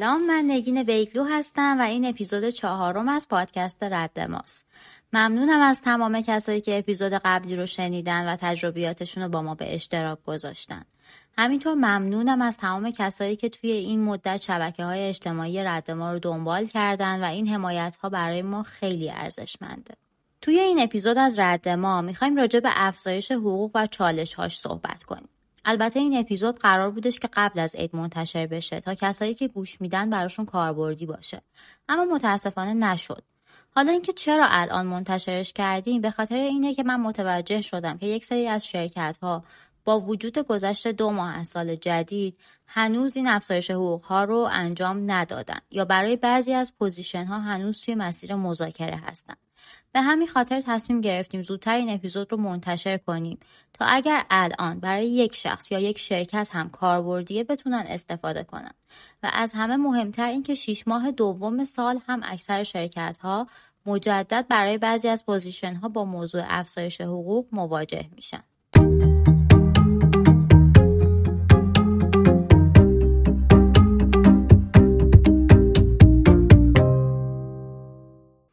سلام من نگین بیگلو هستم و این اپیزود چهارم از پادکست رد ماست. ممنونم از تمام کسایی که اپیزود قبلی رو شنیدن و تجربیاتشون رو با ما به اشتراک گذاشتن. همینطور ممنونم از تمام کسایی که توی این مدت شبکه های اجتماعی رد ما رو دنبال کردن و این حمایت ها برای ما خیلی ارزشمنده. توی این اپیزود از رد ما می‌خوایم راجع به افزایش حقوق و چالش هاش صحبت کنیم. البته این اپیزود قرار بودش که قبل از عید منتشر بشه تا کسایی که گوش میدن براشون کاربردی باشه. اما متاسفانه نشد. حالا اینکه چرا الان منتشرش کردیم به خاطر اینه که من متوجه شدم که یک سری از شرکت ها با وجود گذشت دو ماه از سال جدید هنوز این افزایش حقوق ها رو انجام ندادن یا برای بعضی از position ها هنوز توی مسیر مذاکره هستن. به همین خاطر تصمیم گرفتیم زودتر این اپیزود رو منتشر کنیم تا اگر الان برای یک شخص یا یک شرکت هم کاربردیه بتونن استفاده کنن و از همه مهمتر این که شیش ماه دوم سال هم اکثر شرکت ها مجدد برای بعضی از position ها با موضوع افزایش حقوق مواجه میشن.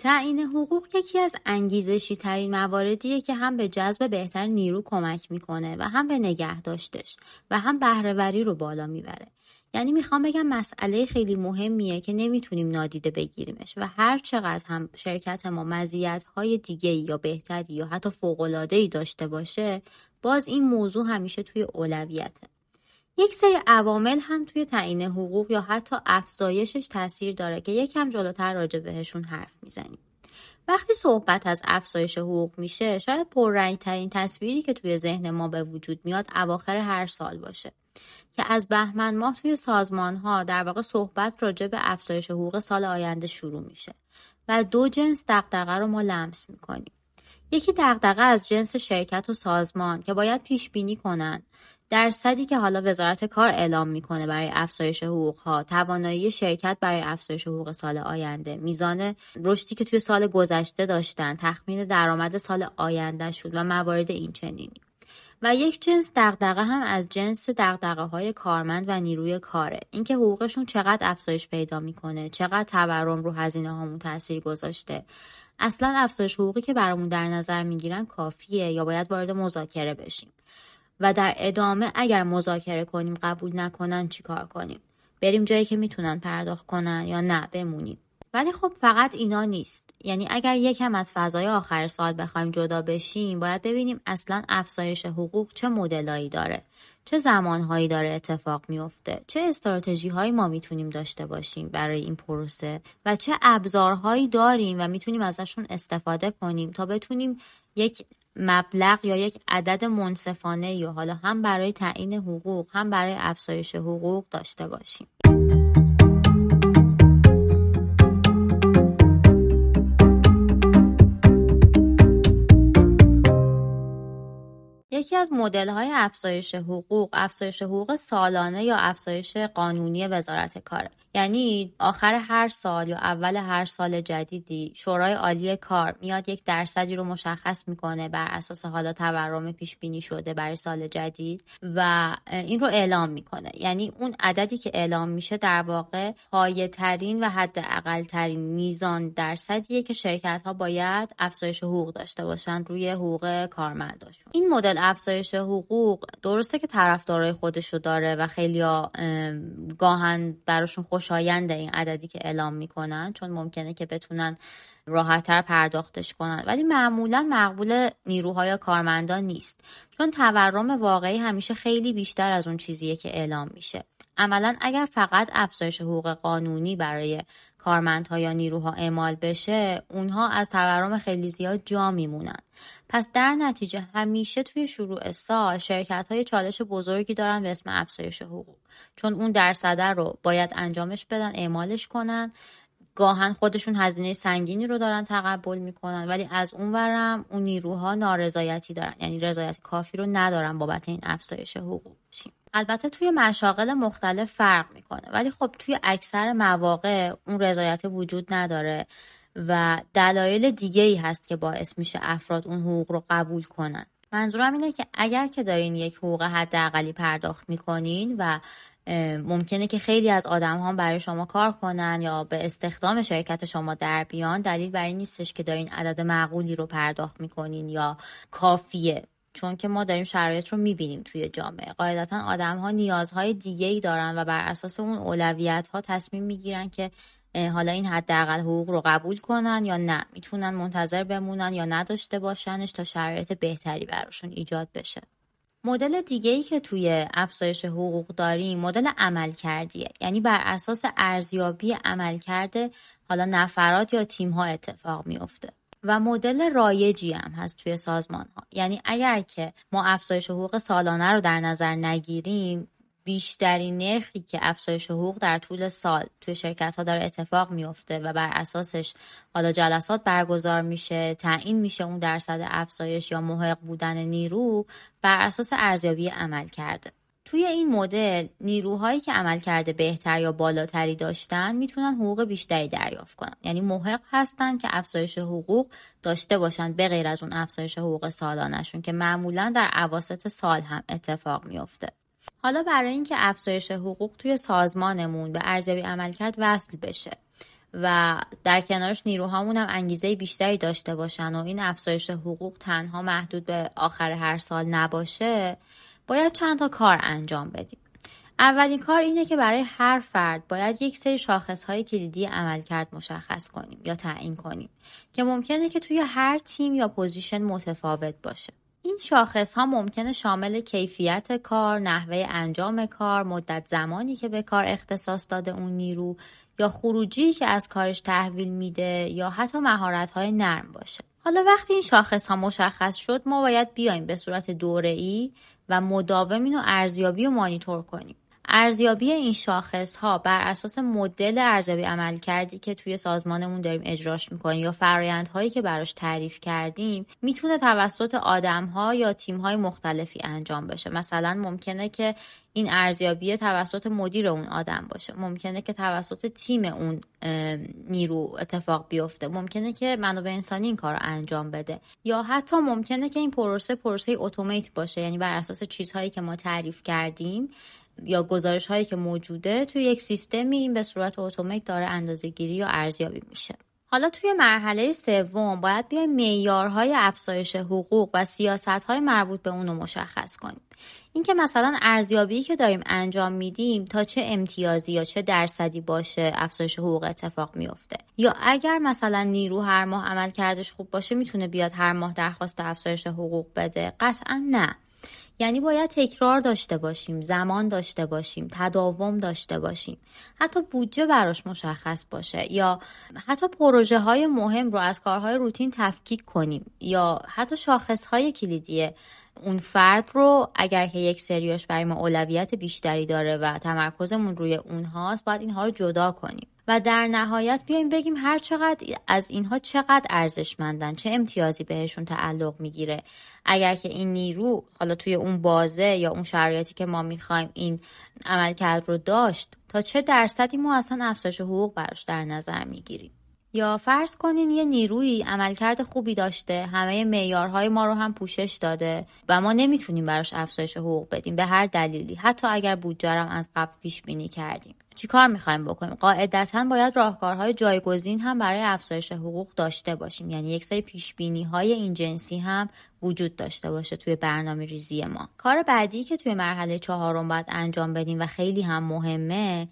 تعیین حقوق یکی از انگیزشی ترین مواردیه که هم به جذب بهتر نیرو کمک می‌کنه و هم به نگه داشتش و هم بهرهوری رو بالا می‌بره. یعنی می‌خوام بگم مسئله خیلی مهمیه که نمی‌تونیم نادیده بگیریمش و هر چقدر هم شرکت ما مزیت های دیگه یا بهتری یا حتی فوق ای داشته باشه باز این موضوع همیشه توی اولویته. یک سری عوامل هم توی تعیین حقوق یا حتی افزایشش تاثیر داره که یکم جلوتر راجع بهشون حرف می‌زنیم. وقتی صحبت از افزایش حقوق میشه شاید پررنگ ترین تصویری که توی ذهن ما به وجود میاد اواخر هر سال باشه که از بهمن ماه توی سازمان ها در واقع صحبت راجع به افزایش حقوق سال آینده شروع میشه و دو جنس دغدغه رو ما لمس می‌کنیم یکی دغدغه از جنس شرکت و سازمان که باید پیش بینی کنن درصدی که حالا وزارت کار اعلام می‌کنه برای افزایش حقوق ها توانایی شرکت برای افزایش حقوق سال آینده. میزان رشدی که توی سال گذشته داشتن تخمین درآمد سال آینده شد و موارد این چنینی. و یک جنس دغدغه هم از جنس دغدغه های کارمند و نیروی کاره. اینکه حقوقشون چقدر افزایش پیدا می‌کنه چقدر تورم رو هزینه هامون تاثیر گذاشته. اصلا افزایش حقوقی که برامون در نظر می‌گیرن کافیه یا باید وارد مذاکره بشیم. و در ادامه اگر مذاکره کنیم قبول نکنن چیکار کنیم؟ بریم جایی که می‌تونن پرداخت کنن یا نه بمونیم. ولی خب فقط اینا نیست. یعنی اگر یکم از فضای آخر سال بخوایم جدا بشیم باید ببینیم اصلا افزایش حقوق چه مدلایی داره چه زمانهایی داره اتفاق میفته چه استراتژی هایی ما می‌تونیم داشته باشیم برای این پروسه و چه ابزارهایی داریم و می‌تونیم ازشون استفاده کنیم تا بتونیم یک مبلغ یا یک عدد منصفانه یا حالا هم برای تعیین حقوق هم برای افزایش حقوق داشته باشیم. یکی از مدل های افزایش حقوق افزایش حقوق سالانه یا افزایش قانونی وزارت کاره. یعنی آخر هر سال یا اول هر سال جدیدی شورای عالی کار میاد یک درصدی رو مشخص می‌کنه بر اساس حالا تورم پیش بینی شده برای سال جدید و این رو اعلام می‌کنه. یعنی اون عددی که اعلام میشه در واقع پایه ترین و حد اقل ترین میزان درصدیه که شرکت ها باید افزایش حقوق داشته باشن روی حقوق کارمنداشون این مدل افزایش حقوق درسته که طرفدارای خودشو داره و خیلی گاهن براشون خوشایند این عددی که اعلام می‌کنن چون ممکنه که بتونن راحتتر پرداختش کنن. ولی معمولا مقبول نیروهای کارمندان نیست چون تورم واقعی همیشه خیلی بیشتر از اون چیزیه که اعلام میشه. عملا اگر فقط افزایش حقوق قانونی برای کارمندها یا نیروها اعمال بشه اونها از تورم خیلی زیاد جا میمونن. پس در نتیجه همیشه توی شروع سال شرکت های چالش بزرگی دارن به اسم افزایش حقوق. چون اون درصده رو باید انجامش بدن اعمالش کنن. گاهن خودشون هزینه سنگینی رو دارن تقبل می‌کنن ولی از اون ورم اون نیروها نارضایتی دارن. یعنی رضایت کافی رو ندارن بابت این افزایش حقوق البته توی مشاغل مختلف فرق می‌کنه ولی خب توی اکثر مواقع اون رضایت وجود نداره و دلایل دیگه ای هست که باعث میشه افراد اون حقوق رو قبول کنن. منظورم اینه که اگر که دارین یک حقوق حداقلی پرداخت می‌کنین و ممکنه که خیلی از آدم ها برای شما کار کنن یا به استخدام شرکت شما در بیان. دلیل بر این نیستش که دارین عدد معقولی رو پرداخت می‌کنین یا کافیه. چون که ما داریم شرایط رو می‌بینیم توی جامعه. قاعدتا آدم ها نیازهای دیگه ای دارن و بر اساس اون اولویت ها تصمیم می‌گیرن که حالا این حداقل حقوق رو قبول کنن یا نه. می‌تونن منتظر بمونن یا نداشته باشنش تا شرایط بهتری براشون ایجاد بشه. مدل دیگه ای که توی افزایش حقوق داریم مدل عمل کردیه یعنی بر اساس ارزیابی عمل کرده حالا نفرات یا تیم ها اتفاق میفته و مدل رایجی هم هست توی سازمان ها یعنی اگر که ما افزایش حقوق سالانه رو در نظر نگیریم بیشترین نرخی که افزایش حقوق در طول سال توی شرکت ها داره اتفاق میفته و بر اساسش حالا جلسات برگزار میشه تعیین میشه اون درصد افزایش یا محق بودن نیرو بر اساس ارزیابی عمل کرده. توی این مدل نیروهایی که عمل کرده بهتر یا بالاتری داشتن می‌تونن حقوق بیشتری دریافت کنن. یعنی محق هستن که افزایش حقوق داشته باشن به غیر از اون افزایش حقوق سالانشون که معمولا در عواسط سال هم اتفاق میفته حالا برای اینکه افزایش حقوق توی سازمانمون به ارزیابی عملکرد وصل بشه و در کنارش نیروهامون هم انگیزه بیشتری داشته باشن و این افزایش حقوق تنها محدود به آخر هر سال نباشه باید چند تا کار انجام بدیم. اولین کار اینه که برای هر فرد باید یک سری شاخص های کلیدی عملکرد مشخص کنیم یا تعیین کنیم که ممکنه که توی هر تیم یا position متفاوت باشه. این شاخص ها ممکنه شامل کیفیت کار، نحوه انجام کار، مدت زمانی که به کار اختصاص داده اون نیرو یا خروجی که از کارش تحویل میده یا حتی مهارت های نرم باشه. حالا وقتی این شاخص ها مشخص شد ما باید بیایم به صورت دوره ای و مداوم اینو ارزیابی و مانیتور کنیم. ارزیابی این شاخص ها بر اساس مدل ارزیابی عمل کردی که توی سازمانمون داریم اجراش می‌کنیم یا فرایندهایی که براش تعریف کردیم می‌تونه توسط آدم ها یا تیم های مختلفی انجام بشه. مثلا ممکنه که این ارزیابی توسط مدیر اون آدم باشه. ممکنه که توسط تیم اون نیرو اتفاق بیفته. ممکنه که منابع انسانی این کار رو انجام بده. یا حتی ممکنه که این پروسه پروسه اتومات باشه. یعنی بر اساس چیزهایی که ما تعریف کردیم یا گزارش هایی که موجوده توی یک سیستم این به صورت اتومات داره اندازه گیری یا ارزیابی میشه. حالا توی مرحله سوم باید بیایم معیارهای افزایش حقوق و سیاست های مربوط به اون رو مشخص کنیم. اینکه مثلا ارزیابی که داریم انجام میدیم تا چه امتیازی یا چه درصدی باشه افزایش حقوق اتفاق میفته یا اگر مثلا نیرو هر ماه عمل کردش خوب باشه می‌تونه بیاد هر ماه درخواست افزایش حقوق بده؟ قطعا نه. یعنی باید تکرار داشته باشیم زمان داشته باشیم تداوم داشته باشیم. حتی بودجه براش مشخص باشه یا حتی پروژه های مهم رو از کارهای روتین تفکیک کنیم یا حتی شاخص های کلیدی اون فرد رو اگر که یک سریاش برای ما اولویت بیشتری داره و تمرکزمون روی اونهاست باید اینها رو جدا کنیم. و در نهایت بیایم بگیم هر چقدر از اینها چقدر ارزشمندن چه امتیازی بهشون تعلق می‌گیره. اگر که این نیرو حالا توی اون بازه یا اون شرایطی که ما می‌خوایم این عملکرد رو داشت تا چه درصدی ما اصلا افزایش حقوق براش در نظر می‌گیریم؟ یا فرض کنین یه نیرویی عملکرد خوبی داشته همه معیارهای ما رو هم پوشش داده و ما نمی‌تونیم براش افزایش حقوق بدیم به هر دلیلی حتی اگر بودجه از قبل پیش بینی کردیم. چیکار می‌خوایم بکنیم؟ قاعدتا باید راهکارهای جایگزین هم برای افزایش حقوق داشته باشیم. یعنی یک سری پیش بینی های این جنسی هم وجود داشته باشه توی برنامه ریزی ما. کار بعدی که توی مرحله چهارم باید انجام بدیم و خیلی هم مهمه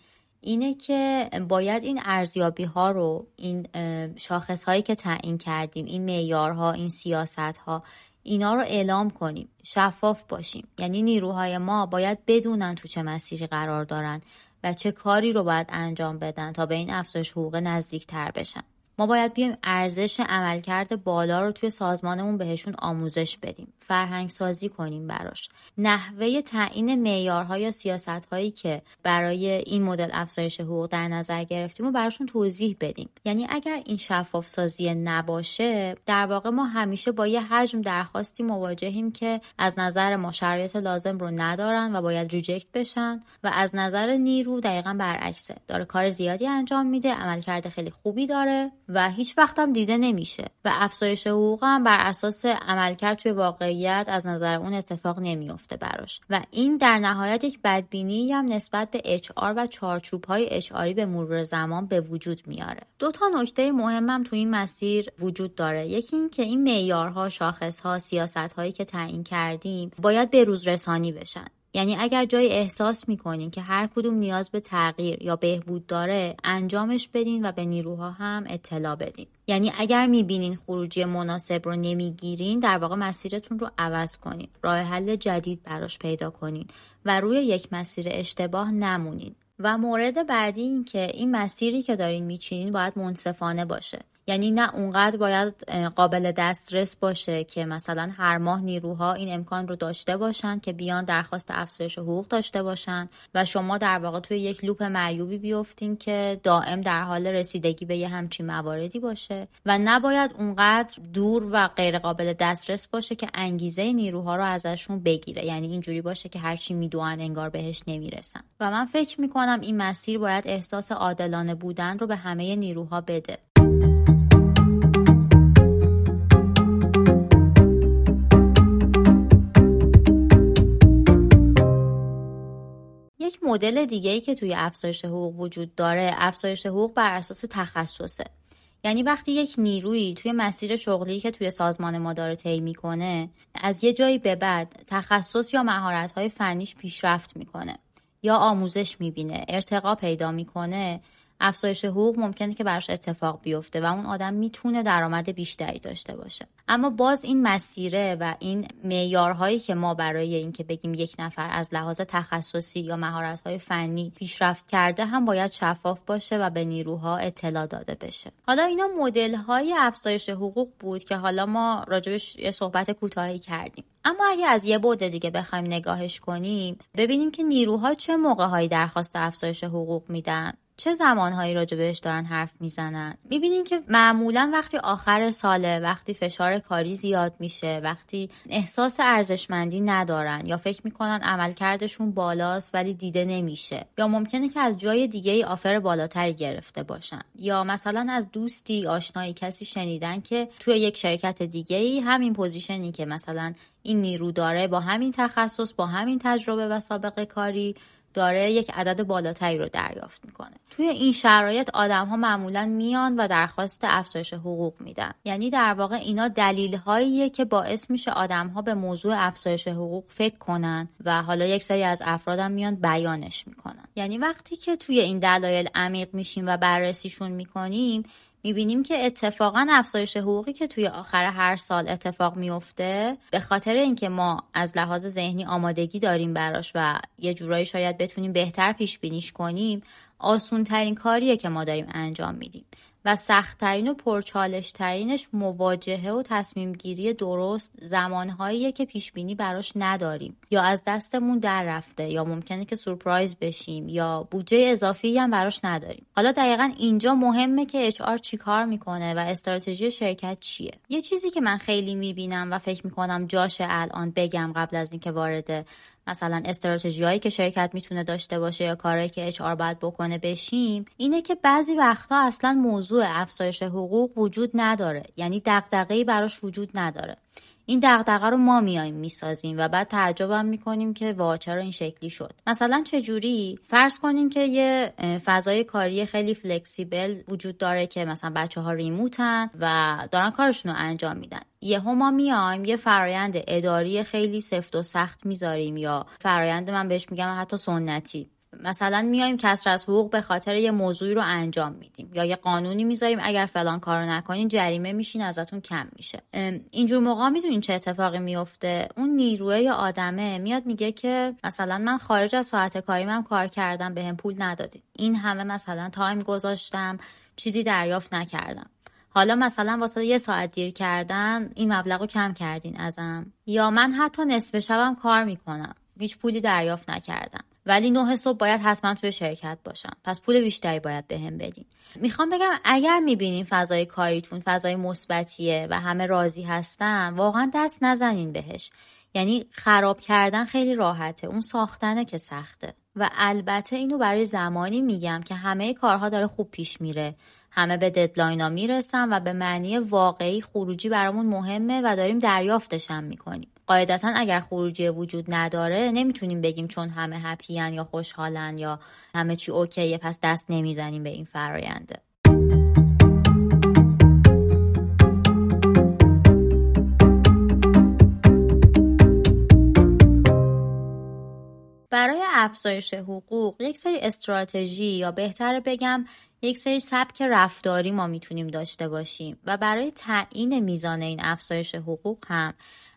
اینه که باید این ارزیابی ها رو این شاخص هایی که تعیین کردیم این معیارها این سیاست ها اینا رو اعلام کنیم شفاف باشیم. یعنی نیروهای ما باید بدونن تو چه مسیری قرار دارن و چه کاری رو باید انجام بدن تا به این افزایش حقوق نزدیک تر بشن. ما باید بیایم ارزش عملکرد بالا رو توی سازمانمون بهشون آموزش بدیم فرهنگ سازی کنیم براش. نحوه تعیین معیارها یا سیاست هایی که برای این مدل افزایش حقوق در نظر گرفتیم و براشون توضیح بدیم. یعنی اگر این شفاف سازی نباشه در واقع ما همیشه با یه حجم درخواستی مواجهیم که از نظر ما شرایط لازم رو ندارن و باید ریجکت بشن و از نظر نیرو دقیقا برعکسه. داره کار زیادی انجام میده عملکرد خیلی خوبی داره. و هیچ وقتم دیده نمیشه و افزایش حقوق هم بر اساس عملکرد توی واقعیت از نظر اون اتفاق نمیافته براش. و این در نهایت یک بدبینی هم نسبت به اچ و چارچوب های اچ به مرور زمان به وجود میاره. دو تا نکته مهمم تو این مسیر وجود داره. یکی این که این معیارها شاخصها سیاست هایی که تعیین کردیم باید به روز رسانی بشن. یعنی اگر جای احساس می‌کنین که هر کدوم نیاز به تغییر یا بهبود داره انجامش بدین و به نیروها هم اطلاع بدین. یعنی اگر می‌بینین خروجی مناسب رو نمی‌گیرین در واقع مسیرتون رو عوض کنین. راه حل جدید براش پیدا کنین و روی یک مسیر اشتباه نمونین. و مورد بعدی این که این مسیری که دارین میچینین باید منصفانه باشه. یعنی نه اونقدر باید قابل دسترس باشه که مثلا هر ماه نیروها این امکان رو داشته باشن که بیان درخواست افزایش حقوق داشته باشن و شما در واقع توی یک لوپ معیوبی بیفتین که دائم در حال رسیدگی به یه همچین مواردی باشه و نباید اونقدر دور و غیر قابل دسترس باشه که انگیزه نیروها رو ازشون بگیره. یعنی اینجوری باشه که هرچی می‌دونن انگار بهش نمی‌رسن. و من فکر می‌کنم این مسیر باید احساس عادلانه بودن رو به همه نیروها بده. یک مدل دیگه ای که توی افزایش حقوق وجود داره افزایش حقوق بر اساس تخصصه. یعنی وقتی یک نیرویی توی مسیر شغلی که توی سازمان ما داره طی می‌کنه از یه جایی به بعد تخصص یا مهارت های فنیش پیشرفت می‌کنه یا آموزش می‌بینه ارتقا پیدا می‌کنه افزایش حقوق ممکنه که براش اتفاق بیفته و اون آدم می‌تونه درآمد بیشتری داشته باشه. اما باز این مسیره و این معیارهایی که ما برای اینکه بگیم یک نفر از لحاظ تخصصی یا مهارت‌های فنی پیشرفت کرده هم باید شفاف باشه و به نیروها اطلاع داده بشه. حالا اینا مدل‌های افزایش حقوق بود که حالا ما راجبش یه صحبت کوتاهی کردیم. اما اگه از یه بعد دیگه بخوایم نگاهش کنیم ببینیم که نیروها چه موقعهایی درخواست افزایش حقوق میدن. چه زمانهایی راجع بهش دارن حرف می‌زنن؟ می‌بینین که معمولا وقتی آخر ساله وقتی فشار کاری زیاد میشه وقتی احساس ارزشمندی ندارن یا فکر می‌کنن عملکردشون بالاست ولی دیده نمیشه یا ممکنه که از جای دیگه ای offer بالاتری گرفته باشن یا مثلا از دوستی آشنایی کسی شنیدن که توی یک شرکت دیگه ای همین position ی که مثلا این نیرو داره با همین تخصص با همین تجربه و سابقه کاری داره یک عدد بالاتری رو دریافت می‌کنه. توی این شرایط آدم ها معمولا میان و درخواست افزایش حقوق میدن. یعنی در واقع اینا دلیل هاییه که باعث میشه آدم ها به موضوع افزایش حقوق فکر کنن و حالا یک سری از افرادم میان بیانش می‌کنن. یعنی وقتی که توی این دلایل عمیق میشیم و بررسیشون می‌کنیم می‌بینیم که اتفاقا افزایش حقوقی که توی آخر هر سال اتفاق میفته به خاطر اینکه ما از لحاظ ذهنی آمادگی داریم براش و یه جورایی شاید بتونیم بهتر پیش بینیش کنیم آسون ترین کاریه که ما داریم انجام میدیم. و سختترین و پرچالشترینش مواجهه و تصمیم گیری درست زمانهایی که پیش بینی براش نداریم. یا از دستمون در رفته یا ممکنه که سورپرایز بشیم یا بودجه اضافی هم براش نداریم. حالا دقیقا اینجا مهمه که اچ آر چی کار می‌کنه و استراتژی شرکت چیه. یه چیزی که من خیلی می‌بینم و فکر می‌کنم جاش الان بگم قبل از اینکه وارد مثلا استراتژیهایی که شرکت می‌تونه داشته باشه یا کارهایی که اچ آر باید بکنه بشیم اینه که بعضی وقتا اصلا موضوع افزایش حقوق وجود نداره. یعنی دغدغه‌ای براش وجود نداره. این دغدغه رو ما میایم می‌سازیم و بعد تعجبم می‌کنیم که وا چرا این شکلی شد؟ مثلا چه جوری فرض کنیم که یه فضای کاری خیلی فلکسیبل وجود داره که مثلا بچه ها ریموتن و دارن کارشون رو انجام میدن. یهو ما میایم یه فرایند اداری خیلی سفت و سخت می‌ذاریم یا فرایند من بهش میگم حتی سنتی. مثلا میایم کسر از حقوق به خاطر یه موضوعی رو انجام میدیم یا یه قانونی می‌ذاریم اگر فلان کارو نکنین جریمه میشین ازتون کم میشه. اینجور موقع می‌دونین چه اتفاقی میفته اون نیروی آدمه میاد میگه که مثلا من خارج از ساعت کاری من کار کردم بهم به پول ندادین. این همه مثلا تایم گذاشتم چیزی دریافت نکردم. حالا مثلا واسه یه ساعت دیر کردن این مبلغ رو کم کردین ازم؟ یا من حتی نصف شبم کار می‌کنم هیچ پولی دریافت نکردم. ولی نه صبح باید حتما توی شرکت باشم. پس پول بیشتری باید بهم هم بدین. می‌خوام بگم اگر می‌بینین فضای کاریتون فضای مثبتیه و همه راضی هستن واقعا دست نزنین بهش. یعنی خراب کردن خیلی راحته. اون ساختنه که سخته. و البته اینو برای زمانی میگم که همه کارها داره خوب پیش میره. همه به ددلاینا می‌رسن و به معنی واقعی خروجی برامون مهمه و داریم دریافتش هم می‌کنیم. قاعدتا اگر خروجی وجود نداره نمی‌تونیم بگیم چون همه هپیان یا خوشحالن یا همه چی اوکیه پس دست نمی‌زنیم به این فراینده برای افزایش حقوق یک سری استراتژی یا بهتر بگم یک سری سبک رفتاری ما می‌تونیم داشته باشیم و برای تعیین میزان این افزایش حقوق هم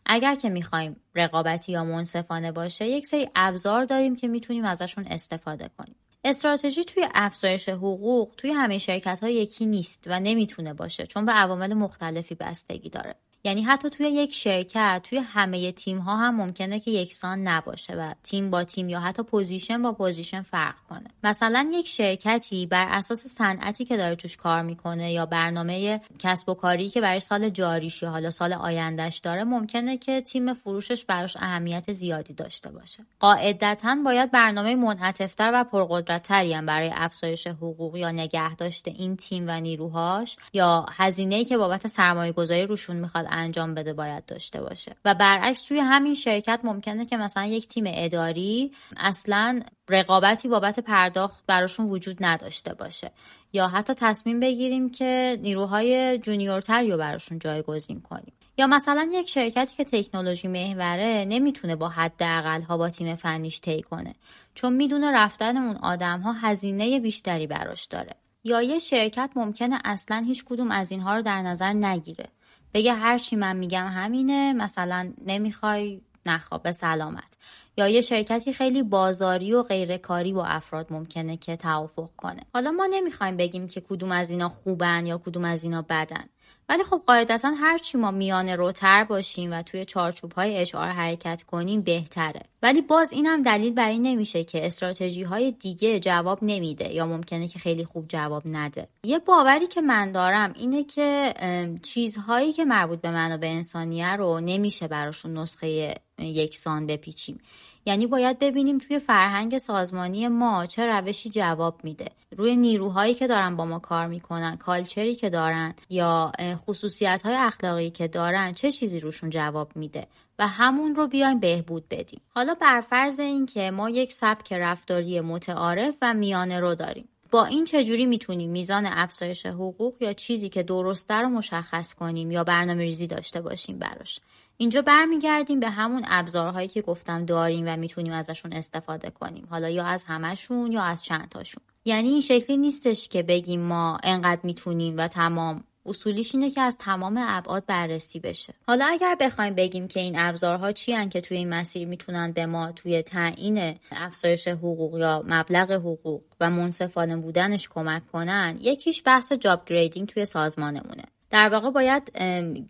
اگر که می‌خوایم رقابتی یا منصفانه باشه یک سری ابزار داریم که می‌تونیم ازشون استفاده کنیم. استراتژی توی افزایش حقوق توی همه شرکت ها یکی نیست و نمی‌تونه باشه چون به عوامل مختلفی بستگی داره. یعنی حتی توی یک شرکت توی همه تیم ها هم ممکنه که یکسان نباشه و تیم با تیم یا حتی position با position فرق کنه. مثلا یک شرکتی بر اساس صنعتی که داره توش کار می‌کنه یا برنامه کسب و کاری که برای سال جاریش یا حالا سال آیندهش داره ممکنه که تیم فروشش براش اهمیت زیادی داشته باشه. قاعدتا باید برنامه منعطفتر و پرقدرتتری هم برای افزایش حقوق یا نگهداشت این تیم و نیروهاش یا هزینه‌ای که بابت سرمایه گذاری روشون می‌خواد انجام بده باید داشته باشه. و برعکس توی همین شرکت ممکنه که مثلا یک تیم اداری اصلا رقابتی بابت پرداخت براشون وجود نداشته باشه. یا حتی تصمیم بگیریم که نیروهای جونیورتری رو براشون جایگزین کنیم. یا مثلا یک شرکتی که تکنولوژی محوره نمی‌تونه با حداقل ها با تیم فنیش طی کنه. چون می‌دونه رفتن اون آدم ها هزینه بیشتری براش داره. یا یه شرکت ممکنه اصلا هیچ کدوم از اینها رو در نظر نگیره. بگه هر چی من میگم همینه مثلا نمی‌خوای نخواب به سلامت. یا یه شرکتی خیلی بازاری و غیرکاری با افراد ممکنه که توافق کنه. حالا ما نمی‌خوایم بگیم که کدوم از اینا خوبن یا کدوم از اینا بدن. ولی خب قاعدتا هرچی ما میان روتر باشیم و توی چارچوب های اشعار حرکت کنیم بهتره. ولی باز این هم دلیل بر این نمیشه که استراتژی های دیگه جواب نمیده یا ممکنه که خیلی خوب جواب نده. یه باوری که من دارم اینه که چیزهایی که مربوط به منابع انسانیه رو نمیشه براشون نسخه یکسان بپیچیم. یعنی باید ببینیم توی فرهنگ سازمانی ما چه روشی جواب میده. روی نیروهایی که دارن با ما کار می‌کنن کالچری که دارن یا خصوصیت های اخلاقی که دارن چه چیزی روشون جواب میده و همون رو بیایم بهبود بدیم. حالا بر فرض اینکه ما یک سبک رفتاری متعارف و میانه رو داریم با این چجوری می‌تونیم میزان افزایش حقوق یا چیزی که درسته رو مشخص کنیم یا برنامه ریزی داشته باشیم براش؟ اینجا برمیگردیم به همون ابزارهایی که گفتم داریم و می‌تونیم ازشون استفاده کنیم. حالا یا از همشون یا از چند تاشون یعنی این شکلی نیستش که بگیم ما انقدر می‌تونیم و تمام. اصولیش اینه که از تمام ابعاد بررسی بشه. حالا اگر بخوایم بگیم که این ابزارها چی که توی این مسیر می‌تونن به ما توی تعیین افزایش حقوق یا مبلغ حقوق و منصفانه بودنش کمک کنن یکیش بحث جاب گریدینگ توی سازمانمونه. در واقع باید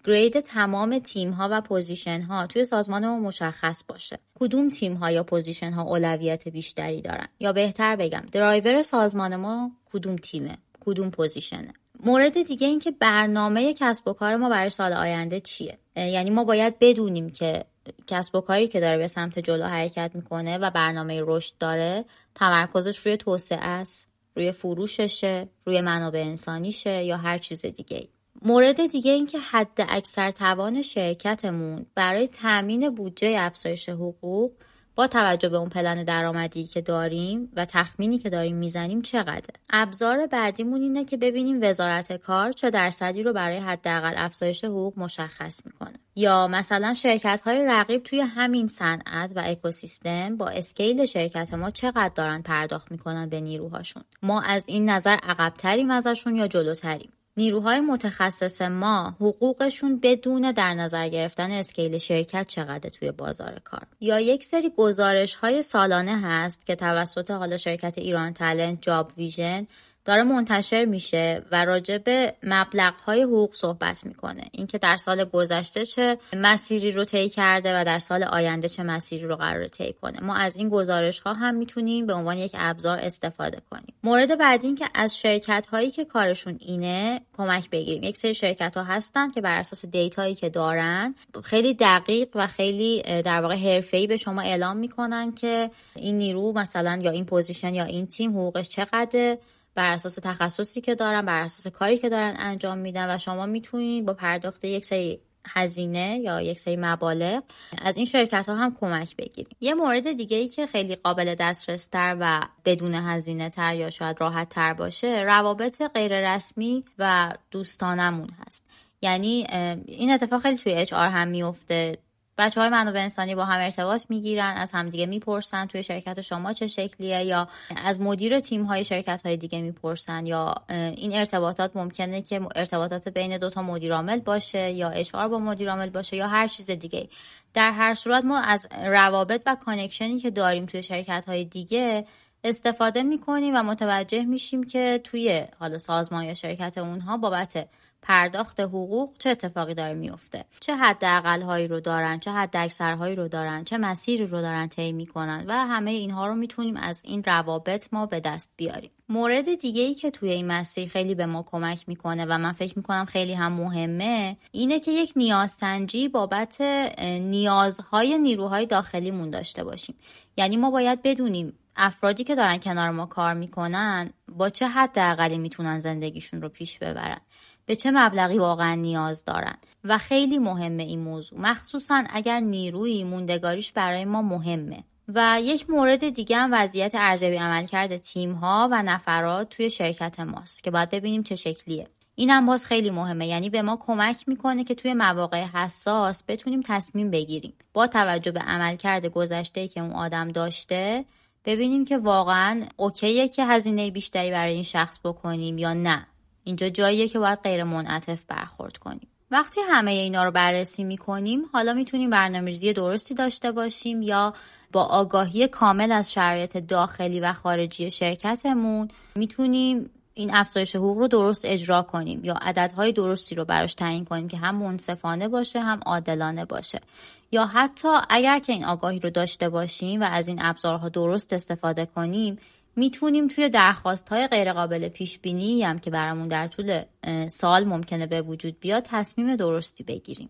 grade تمام تیم ها و position ها توی سازمان ما مشخص باشه. کدوم تیم ها یا position ها اولویت بیشتری دارن؟ یا بهتر بگم درایور سازمان ما کدوم تیمه؟ کدوم position ه مورد دیگه این که برنامه کسب و کار ما برای سال آینده چیه؟ یعنی ما باید بدونیم که کسب و کاری که داره به سمت جلو حرکت می‌کنه و برنامه رشد داره تمرکزش روی توسعه است روی فروششه روی منابع انسانیشه یا هر چیز دیگه مورد دیگه این که حد اکثر توان شرکتمون برای تامین بودجه افزایش حقوق با توجه به اون پلن درآمدی که داریم و تخمینی که داریم می‌زنیم چقدره؟ ابزار بعدیمون اینه که ببینیم وزارت کار چه درصدی رو برای حداقل افزایش حقوق مشخص می‌کنه. یا مثلا شرکت های رقیب توی همین صنعت و اکوسیستم با اسکیل شرکت ما چقدر دارن پرداخت می‌کنن به نیروهاشون؟ ما از این نظر عقبتریم ازشون یا جلوتریم؟ نیروهای متخصص ما حقوقشون بدون در نظر گرفتن scale شرکت چقدر توی بازار کار. یا یک سری گزارش های سالانه هست که توسط حالا شرکت ایران تلنت جاب ویژن داره منتشر میشه و راجع به مبلغ های حقوق صحبت می‌کنه. اینکه در سال گذشته چه مسیری رو طی کرده و در سال آینده چه مسیری رو قرار طی کنه. ما از این گزارش ها هم می‌تونیم به عنوان یک ابزار استفاده کنیم. مورد بعدی این که از شرکت هایی که کارشون اینه کمک بگیریم. یک سری شرکت ها هستن که بر اساس data یی که دارن خیلی دقیق و خیلی در واقع حرفه‌ای به شما اعلام می‌کنن که این نیرو مثلا یا این position یا این تیم حقوقش چقدر بر اساس تخصصی که دارن بر اساس کاری که دارن انجام میدن و شما می‌تونید با پرداخت یک سری هزینه یا یک سری مبالغ از این شرکت ها هم کمک بگیریم یه مورد دیگه ای که خیلی قابل دسترس تر و بدون هزینه تر یا شاید راحت تر باشه روابط غیر رسمی و دوستانمون هست. یعنی این اتفاق خیلی توی HR هم میفته بچه های منابع انسانی با هم ارتباط می‌گیرن از همدیگه می‌پرسن توی شرکت شما چه شکلیه یا از مدیر تیم های شرکت های دیگه می‌پرسن یا این ارتباطات ممکنه که ارتباطات بین دوتا مدیر عامل باشه یا HR با مدیر عامل باشه یا هر چیز دیگه. در هر صورت ما از روابط و connection ی که داریم توی شرکت های دیگه استفاده می‌کنیم و متوجه میشیم که توی حالا سازمان یا شرکت اونها بابت پرداخت حقوق چه اتفاقی داره میفته چه حداقل هایی رو دارن؟ چه حد هایی رو دارن؟ چه مسیری رو دارن طی می‌کنن؟ و همه اینها رو می‌تونیم از این روابط ما به دست بیاریم. مورد دیگه ای که توی این مسیر خیلی به ما کمک می‌کنه و من فکر می‌کنم خیلی هم مهمه اینه که یک نیازسنجی بابت نیازهای نیروهای داخلیمون داشته باشیم. یعنی ما باید بدونیم افرادی که دارن کنار ما کار می‌کنن با چه حداقلی می‌تونن زندگیشون رو پیش ببرن. به چه مبلغی واقعا نیاز دارن. و خیلی مهمه این موضوع. مخصوصا اگر نیروی موندگاریش برای ما مهمه. و یک مورد دیگه هم وضعیت ارزیابی عملکرد تیم ها و نفرات توی شرکت ماست که باید ببینیم چه شکلیه. این هم باز خیلی مهمه. یعنی به ما کمک می‌کنه که توی مواقع حساس بتونیم تصمیم بگیریم. با توجه به عملکرد گذشته که اون آدم داشته ببینیم که واقعا اوکیه که هزینه بیشتری برای این شخص بکنیم یا نه. اینجا جاییه که باید غیر منعطف برخورد کنیم. وقتی همه اینا رو بررسی می‌کنیم حالا می‌تونیم برنامه‌ریزی درستی داشته باشیم یا با آگاهی کامل از شرایط داخلی و خارجی شرکتمون می‌تونیم این افزایش حقوق رو درست اجرا کنیم یا عددهای درستی رو براش تعیین کنیم که هم منصفانه باشه هم عادلانه باشه. یا حتی اگر که این آگاهی رو داشته باشیم و از این ابزارها درست استفاده کنیم می‌تونیم توی درخواست های غیرقابل پیش بینی هم که برامون در طول سال ممکنه به وجود بیاد تصمیم درستی بگیریم.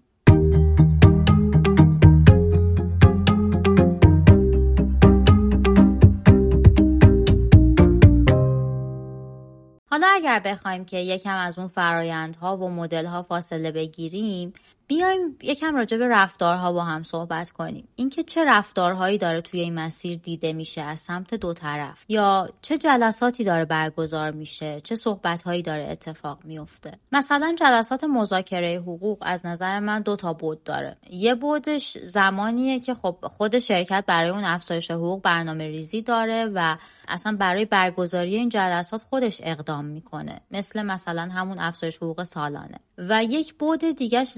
حالا اگر بخوایم که یکم از اون فرایندها و مدلها فاصله بگیریم بیایم یکم راجع به رفتارها با هم صحبت کنیم. اینکه چه رفتارهایی داره توی این مسیر دیده میشه از سمت دو طرف یا چه جلساتی داره برگزار میشه چه صحبتهایی داره اتفاق میفته. مثلا جلسات مذاکره حقوق از نظر من دو تا بود داره. یه بودش زمانیه که خب خود شرکت برای اون افزایش حقوق برنامه ریزی داره و اصلا برای برگزاری این جلسات خودش اقدام می‌کنه. مثل مثلا همون افزایش حقوق سالانه. و یک بود دیگهش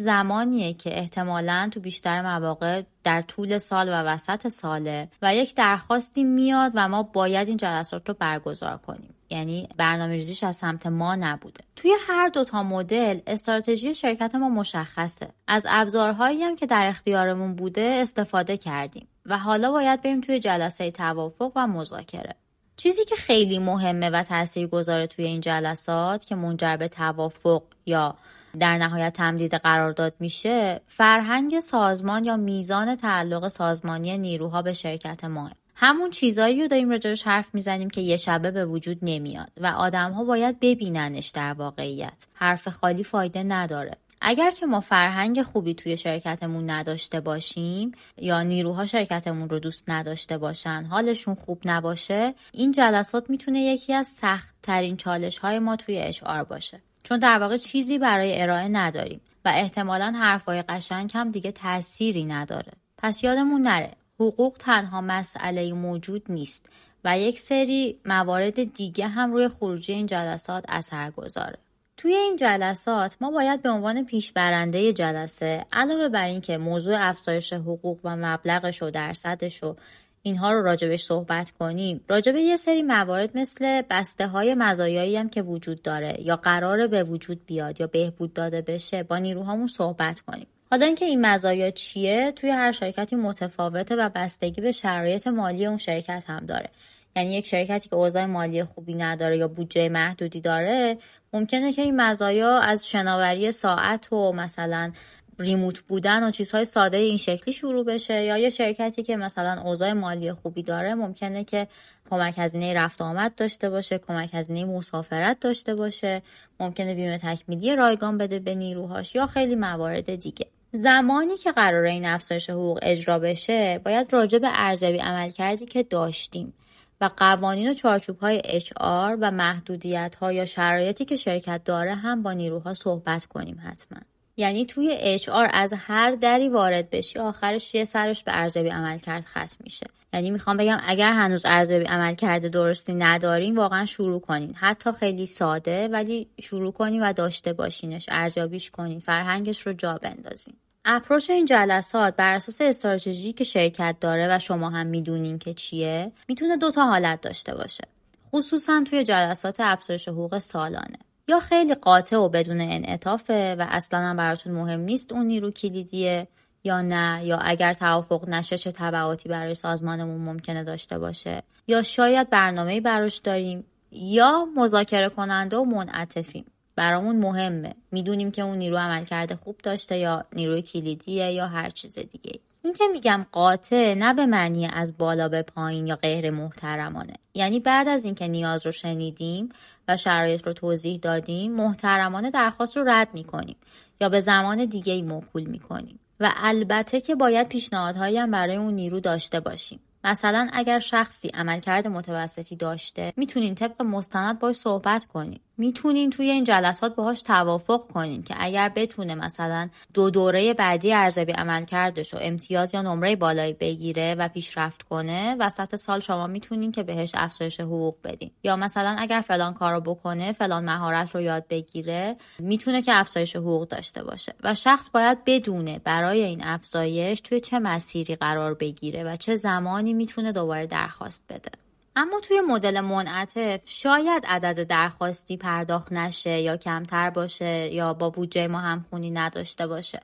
زمانیه که احتمالا تو بیشتر مواقع در طول سال و وسط ساله و یک درخواستی میاد و ما باید این جلسات رو برگزار کنیم. یعنی برنامه ریزیش از سمت ما نبوده. توی هر دوتا مدل استراتژی شرکت ما مشخصه. از ابزارهایی هم که در اختیارمون بوده استفاده کردیم و حالا باید بریم توی جلسه توافق و مذاکره. چیزی که خیلی مهمه و تأثیر گذاره توی این جلسات که منجر به توافق یا در نهایت تمدید قرارداد میشه فرهنگ سازمان یا میزان تعلق سازمانی نیروها به شرکت ما. همون چیزایی رو داریم راجبش حرف می‌زنیم که یه شبه به وجود نمیاد و آدمها باید ببیننش در واقعیت. حرف خالی فایده نداره. اگر که ما فرهنگ خوبی توی شرکتمون نداشته باشیم یا نیروها شرکتمون رو دوست نداشته باشن حالشون خوب نباشه این جلسات می‌تونه یکی از سخت ترین چالش های ما توی اشعار باشه. چون در واقع چیزی برای ارائه نداریم و احتمالا حرفای قشنگ هم دیگه تأثیری نداره. پس یادمون نره حقوق تنها مسئله موجود نیست و یک سری موارد دیگه هم روی خروجی این جلسات اثر گذاره. توی این جلسات ما باید به عنوان پیشبرنده جلسه علاوه بر اینکه موضوع افزایش حقوق و مبلغش و درصدش و اینها رو راجبش صحبت کنیم راجب یه سری موارد مثل بسته های مزایایی هم که وجود داره یا قرار به وجود بیاد یا بهبود داده بشه با نیروهامون صحبت کنیم. حالا اینکه این مزایا چیه توی هر شرکتی متفاوته و بستگی به شرایط مالی اون شرکت هم داره. یعنی یک شرکتی که اوضاع مالی خوبی نداره یا بودجه محدودی داره ممکنه که این مزایا از شناوری ساعت و مثلا ریموت بودن و چیزهای ساده این شکلی شروع بشه یا یه شرکتی که مثلا اوضاع مالی خوبی داره ممکنه که کمک هزینه رفت آمد داشته باشه کمک هزینه مسافرت داشته باشه ممکنه بیمه تکمیلی رایگان بده به نیروهاش یا خیلی موارد دیگه. زمانی که قرار این افزایش حقوق اجرا بشه باید راجع به ارزیابی عمل کردی که داشتیم و قوانین و چارچوب های HR و محدودیت ها یا شرایطی که شرکت داره هم با نیروها صحبت کنیم حتما. یعنی توی HR از هر دری وارد بشی آخرش یه سرش به ارزیابی عمل کرد ختم میشه. یعنی می‌خوام بگم اگر هنوز ارزیابی عمل کرده درستی ندارین واقعا شروع کنین. حتی خیلی ساده ولی شروع کنین و داشته باشینش ارزیابیش کنین فرهنگش رو جا بندازین. اپروچ این جلسات بر اساس استراتژی که شرکت داره و شما هم می‌دونین که چیه می‌تونه دو تا حالت داشته باشه. خصوصا توی جلسات افزایش حقوق سالانه. یا خیلی قاطع و بدون انعطافه و اصلا هم براتون مهم نیست اون نیرو کلیدیه یا نه؟ یا اگر توافق نشه چه تبعاتی برای سازمانمون ممکنه داشته باشه؟ یا شاید برنامه براش داریم یا مذاکره کننده و منعطفیم. برامون مهمه. می‌دونیم که اون نیرو عمل کرده خوب داشته یا نیروی کلیدیه یا هر چیز دیگه این که میگم قاطع نه به معنی از بالا به پایین یا غیر محترمانه. یعنی بعد از اینکه نیاز رو شنیدیم و شرایط رو توضیح دادیم محترمانه درخواست رو رد می‌کنیم یا به زمان دیگه ای موکول می‌کنیم. و البته که باید پیشنهادهایی هم برای اون نیرو داشته باشیم. مثلا اگر شخصی عملکرد متوسطی داشته می‌تونین طبق مستند باش صحبت کنیم می‌تونین توی این جلسات باهاش توافق کنین که اگر بتونه مثلا دو دوره بعدی ارزیابی عمل کردش و امتیاز یا نمره بالایی بگیره و پیشرفت کنه وسط سال شما می‌تونین که بهش افزایش حقوق بدین. یا مثلا اگر فلان کارو بکنه فلان مهارت رو یاد بگیره می‌تونه که افزایش حقوق داشته باشه. و شخص باید بدونه برای این افزایش توی چه مسیری قرار بگیره و چه زمانی می‌تونه دوباره درخواست بده. اما توی مدل منعطف شاید عدد درخواستی پرداخت نشه یا کمتر باشه یا با بودجه ما همخونی نداشته باشه.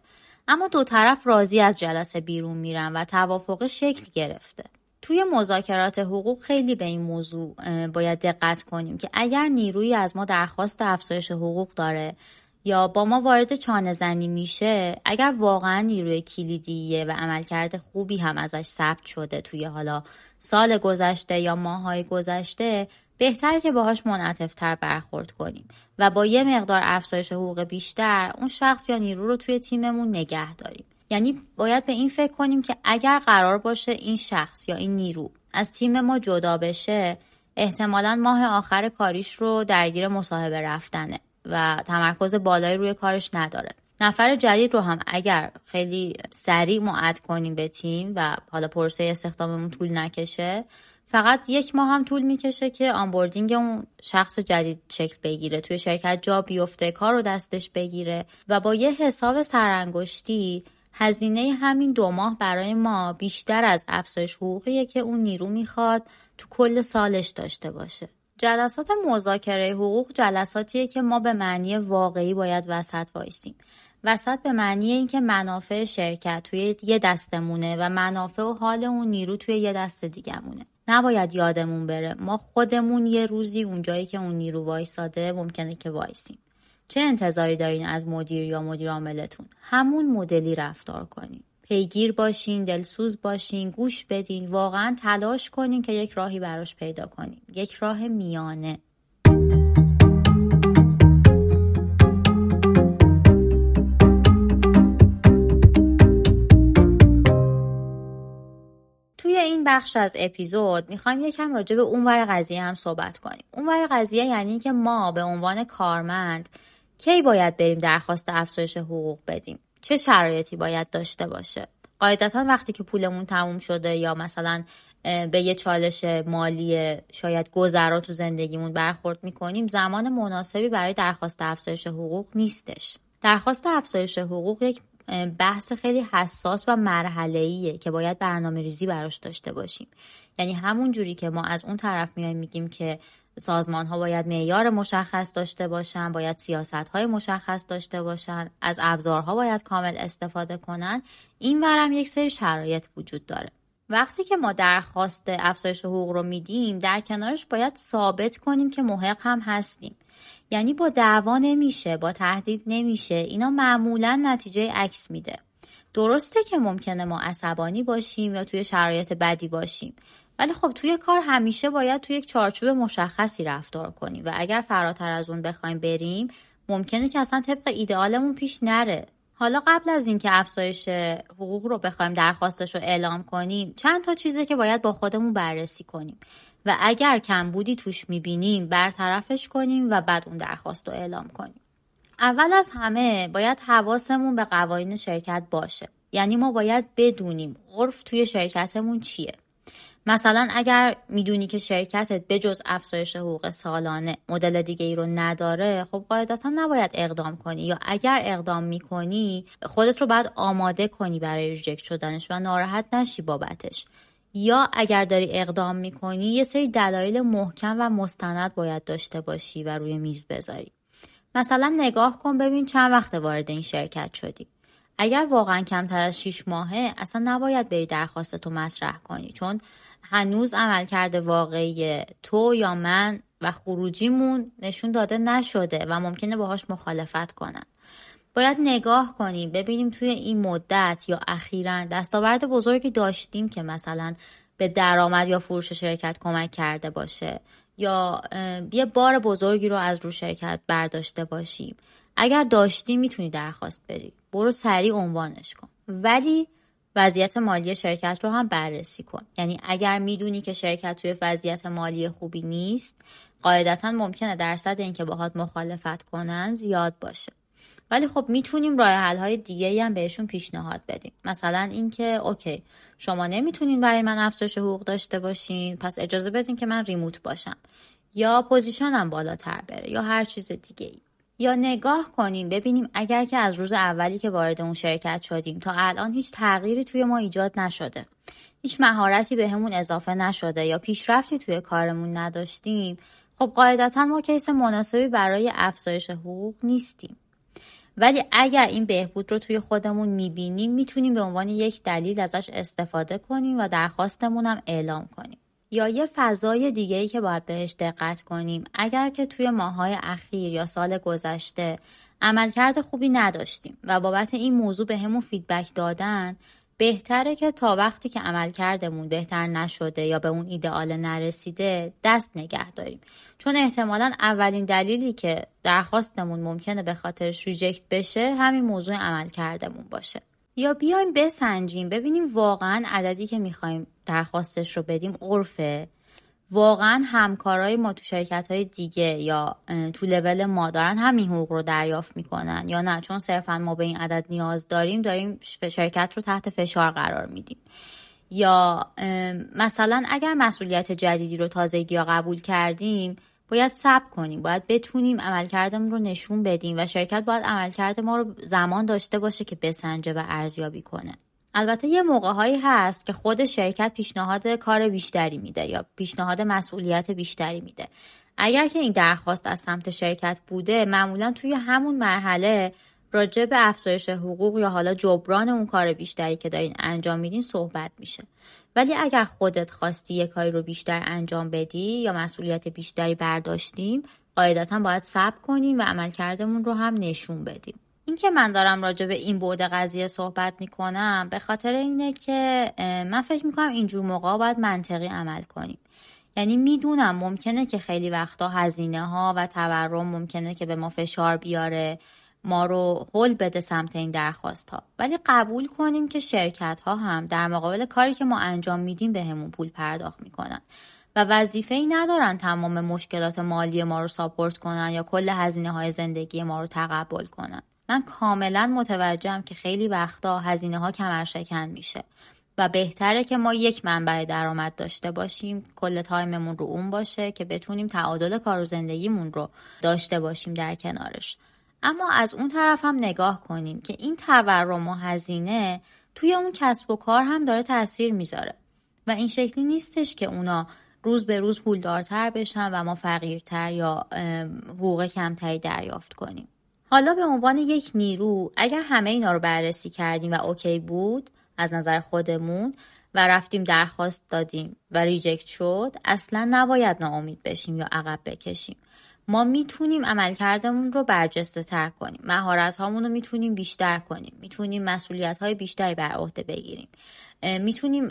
اما دو طرف راضی از جلسه بیرون میرن و توافق شکل گرفته. توی مذاکرات حقوق خیلی به این موضوع باید دقت کنیم که اگر نیروی از ما درخواست افزایش حقوق داره یا با ما وارد چانه زنی میشه اگر واقعا نیروی کلیدیه و عملکرد خوبی هم ازش ثبت شده توی حالا سال گذشته یا ماهای گذشته بهتره که باهاش منعطفتر برخورد کنیم و با یه مقدار افزایش حقوق بیشتر اون شخص یا نیرو رو توی تیممون نگه داریم. یعنی باید به این فکر کنیم که اگر قرار باشه این شخص یا این نیرو از تیم ما جدا بشه احتمالا ماه آخر کاریش رو درگیر مصاحبه رفتنه. و تمرکز بالایی روی کارش نداره. نفر جدید رو هم اگر خیلی سریع معد کنیم به تیم و حالا پرسه استخداممون طول نکشه فقط یک ماه هم طول می‌کشه که onboarding اون شخص جدید شکل بگیره. توی شرکت جا بیفته کار رو دستش بگیره و با یه حساب سرانگشتی هزینه همین دو ماه برای ما بیشتر از افزایش حقوقیه که اون نیرو می‌خواد تو کل سالش داشته باشه. جلسات مذاکره حقوق جلساتیه که ما به معنی واقعی باید وسط وایسیم. وسط به معنی اینکه منافع شرکت توی یه دستمونه و منافع و حال اون نیرو توی یه دست دیگمونه نباید یادمون بره ما خودمون یه روزی اونجایی که اون نیرو وایساده ممکنه که وایسیم. چه انتظاری دارین از مدیر یا مدیر عاملتون؟ همون مدلی رفتار کنیم پیگیر باشین دلسوز باشین گوش بدین واقعا تلاش کنین که یک راهی براش پیدا کنین. یک راه میانه. توی این بخش از اپیزود می‌خوایم یکم راجع به اونور قضیه هم صحبت کنیم. اونور قضیه یعنی که ما به عنوان کارمند کی باید بریم درخواست افزایش حقوق بدیم؟ چه شرایطی باید داشته باشه؟ قاعدتا وقتی که پولمون تموم شده یا مثلا به یه چالش مالی شاید گذرا تو زندگیمون برخورد می‌کنیم زمان مناسبی برای درخواست افزایش حقوق نیستش. درخواست افزایش حقوق یک بحث خیلی حساس و مرحله که باید برنامه ریزی براش داشته باشیم. یعنی همون جوری که ما از اون طرف میایم میگیم که سازمان ها باید معیار مشخص داشته باشن باید سیاست های مشخص داشته باشن از ابزارها باید کامل استفاده کنن. این ورم یک سری شرایط وجود داره. وقتی که ما درخواست افزایش حقوق رو میدیم در کنارش باید ثابت کنیم که محق هم هستیم. یعنی با دعوا نمیشه با تهدید نمیشه. اینا معمولا نتیجه عکس میده. درسته که ممکنه ما عصبانی باشیم یا توی شرایط بدی باشیم. ولی خب توی کار همیشه باید توی یک چارچوب مشخصی رفتار کنیم و اگر فراتر از اون بخوایم بریم ممکنه که اصلا طبق ایدئالمون پیش نره. حالا قبل از اینکه افزایش حقوق رو بخوایم درخواستش رو اعلام کنیم چند تا چیزه که باید با خودمون بررسی کنیم. و اگر کمبودی توش می‌بینیم برطرفش کنیم و بعد اون درخواست رو اعلام کنیم. اول از همه باید حواسمون به قوانین شرکت باشه. یعنی ما باید بدونیم عرف توی شرکتمون چیه. مثلا اگر می‌دونی که شرکتت به جز افزایش حقوق سالانه مدل دیگه ای رو نداره خب قاعدتا نباید اقدام کنی. یا اگر اقدام می‌کنی خودت رو باید آماده کنی برای ریجکت شدنش و ناراحت نشی بابتش. یا اگر داری اقدام می‌کنی یه سری دلایل محکم و مستند باید داشته باشی و روی میز بذاری. مثلا نگاه کن ببین چند وقت وارد این شرکت شدی. اگر واقعا کمتر از 6 ماهه اصلا نباید بری درخواستتو مطرح کنی. چون هنوز عملکرد واقعی تو یا من و خروجیمون نشون داده نشده و ممکنه باهاش مخالفت کنن. باید نگاه کنیم ببینیم توی این مدت یا اخیرا دستاورد بزرگی داشتیم که مثلا به درآمد یا فروش شرکت کمک کرده باشه یا یه بار بزرگی رو از رو شرکت برداشته باشیم. اگر داشتی می‌تونی درخواست بدی. برو سریع عنوانش کن. ولی وضعیت مالی شرکت رو هم بررسی کن. یعنی اگر می‌دونی که شرکت توی وضعیت مالی خوبی نیست قاعدتا ممکنه درصد اینکه باهات مخالفت کنن زیاد باشه. ولی خب می‌تونیم راه حل های دیگه هم بهشون پیشنهاد بدیم. مثلا اینکه okay شما نمی‌تونین برای من افزایش حقوق داشته باشین پس اجازه بدین که من remote باشم. یا position م بالاتر بره یا هر چیز دیگه ای یا نگاه کنیم ببینیم اگر که از روز اولی که وارد اون شرکت شدیم تا الان هیچ تغییری توی ما ایجاد نشده. هیچ مهارتی بهمون به اضافه نشده یا پیشرفتی توی کارمون نداشتیم خب قاعدتا ما کیس مناسبی برای افزایش حقوق نیستیم. ولی اگر این بهبود رو توی خودمون می‌بینیم می‌تونیم به عنوان یک دلیل ازش استفاده کنیم و درخواستمون هم اعلام کنیم. یا یه فضای دیگه ای که باید بهش دقت کنیم. اگر که توی ماهای اخیر یا سال گذشته عملکرد خوبی نداشتیم و بابت این موضوع به همون فیدبک دادن بهتره که تا وقتی که عملکردمون بهتر نشده یا به اون ایدئال نرسیده دست نگه داریم. چون احتمالا اولین دلیلی که درخواستمون ممکنه به خاطرش ریجکت بشه همین موضوع عملکردمون باشه. یا بیایم بسنجیم ببینیم واقعا عددی که می‌خوایم درخواستش رو بدیم عرفه. واقعا همکارای ما تو شرکت های دیگه یا تو لول ما دارن همین حقوق رو دریافت می‌کنن یا نه؟ چون صرفا ما به این عدد نیاز داریم داریم شرکت رو تحت فشار قرار میدیم. یا مثلا اگر مسئولیت جدیدی رو تازگی یا قبول کردیم باید صبر کنیم باید بتونیم عملکردمون رو نشون بدیم و شرکت باید عملکرد ما رو زمان داشته باشه که بسنجه و ارزیابی کنه. البته یه موقع هایی هست که خود شرکت پیشنهاد کار بیشتری میده یا پیشنهاد مسئولیت بیشتری میده. اگر که این درخواست از سمت شرکت بوده معمولا توی همون مرحله راجع به افزایش حقوق یا حالا جبران اون کار بیشتری که دارین انجام میدین صحبت میشه. ولی اگر خودت خواستی یک کاری رو بیشتر انجام بدی یا مسئولیت بیشتری برداشتیم قاعدتا باید صبر کنیم و عملکردمون رو هم نشون بدیم. اینکه من دارم راجع به این بعد قضیه صحبت می‌کنم به خاطر اینه که من فکر می‌کنم اینجور موقع باید منطقی عمل کنیم. یعنی می‌دونم ممکنه که خیلی وقتا هزینه ها و تورم ممکنه که به ما فشار بیاره. ما رو هل بده سمت این درخواست ها ولی قبول کنیم که شرکت ها هم در مقابل کاری که ما انجام میدیم به همون پول پرداخت می‌کنن. و وظیفه ای ندارن تمام مشکلات مالی ما رو support کنن یا کل هزینه های زندگی ما رو تقبل کنن. من کاملا متوجهم که خیلی وقتا هزینه ها کمر شکن میشه. و بهتره که ما یک منبع درآمد داشته باشیم کل time مون رو اون باشه که بتونیم تعادل کار و زندگیمون رو داشته باشیم در کنارش. اما از اون طرف هم نگاه کنیم که این تورم و هزینه توی اون کسب و کار هم داره تاثیر می‌ذاره. و این شکلی نیستش که اونا روز به روز پولدارتر بشن و ما فقیرتر یا حقوق کمتری دریافت کنیم. حالا به عنوان یک نیرو اگر همه اینا رو بررسی کردیم و okay بود از نظر خودمون و رفتیم درخواست دادیم و reject شد اصلا نباید ناامید بشیم یا عقب بکشیم. ما می‌تونیم عملکردمون رو برجسته تر کنیم. مهارت هامون رو می‌تونیم بیشتر کنیم. می‌تونیم مسئولیت های بیشتری بر عهده بگیریم. می‌تونیم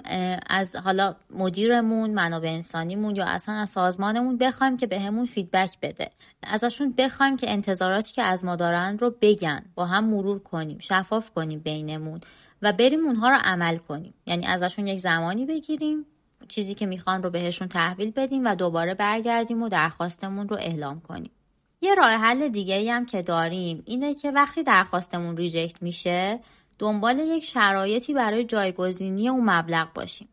از حالا مدیرمون منابع انسانیمون یا اصلا از سازمانمون بخوایم که بهمون به فیدبک بده. ازشون بخوایم که انتظاراتی که از ما دارن رو بگن. با هم مرور کنیم شفاف کنیم بینمون و بریم اونها رو عمل کنیم. یعنی ازشون یک زمانی بگیریم چیزی که می‌خوان رو بهشون تحویل بدیم و دوباره برگردیم و درخواستمون رو اعلام کنیم. یه راه حل دیگه هم که داریم اینه که وقتی درخواستمون reject میشه دنبال یک شرایطی برای جایگزینی اون مبلغ باشیم.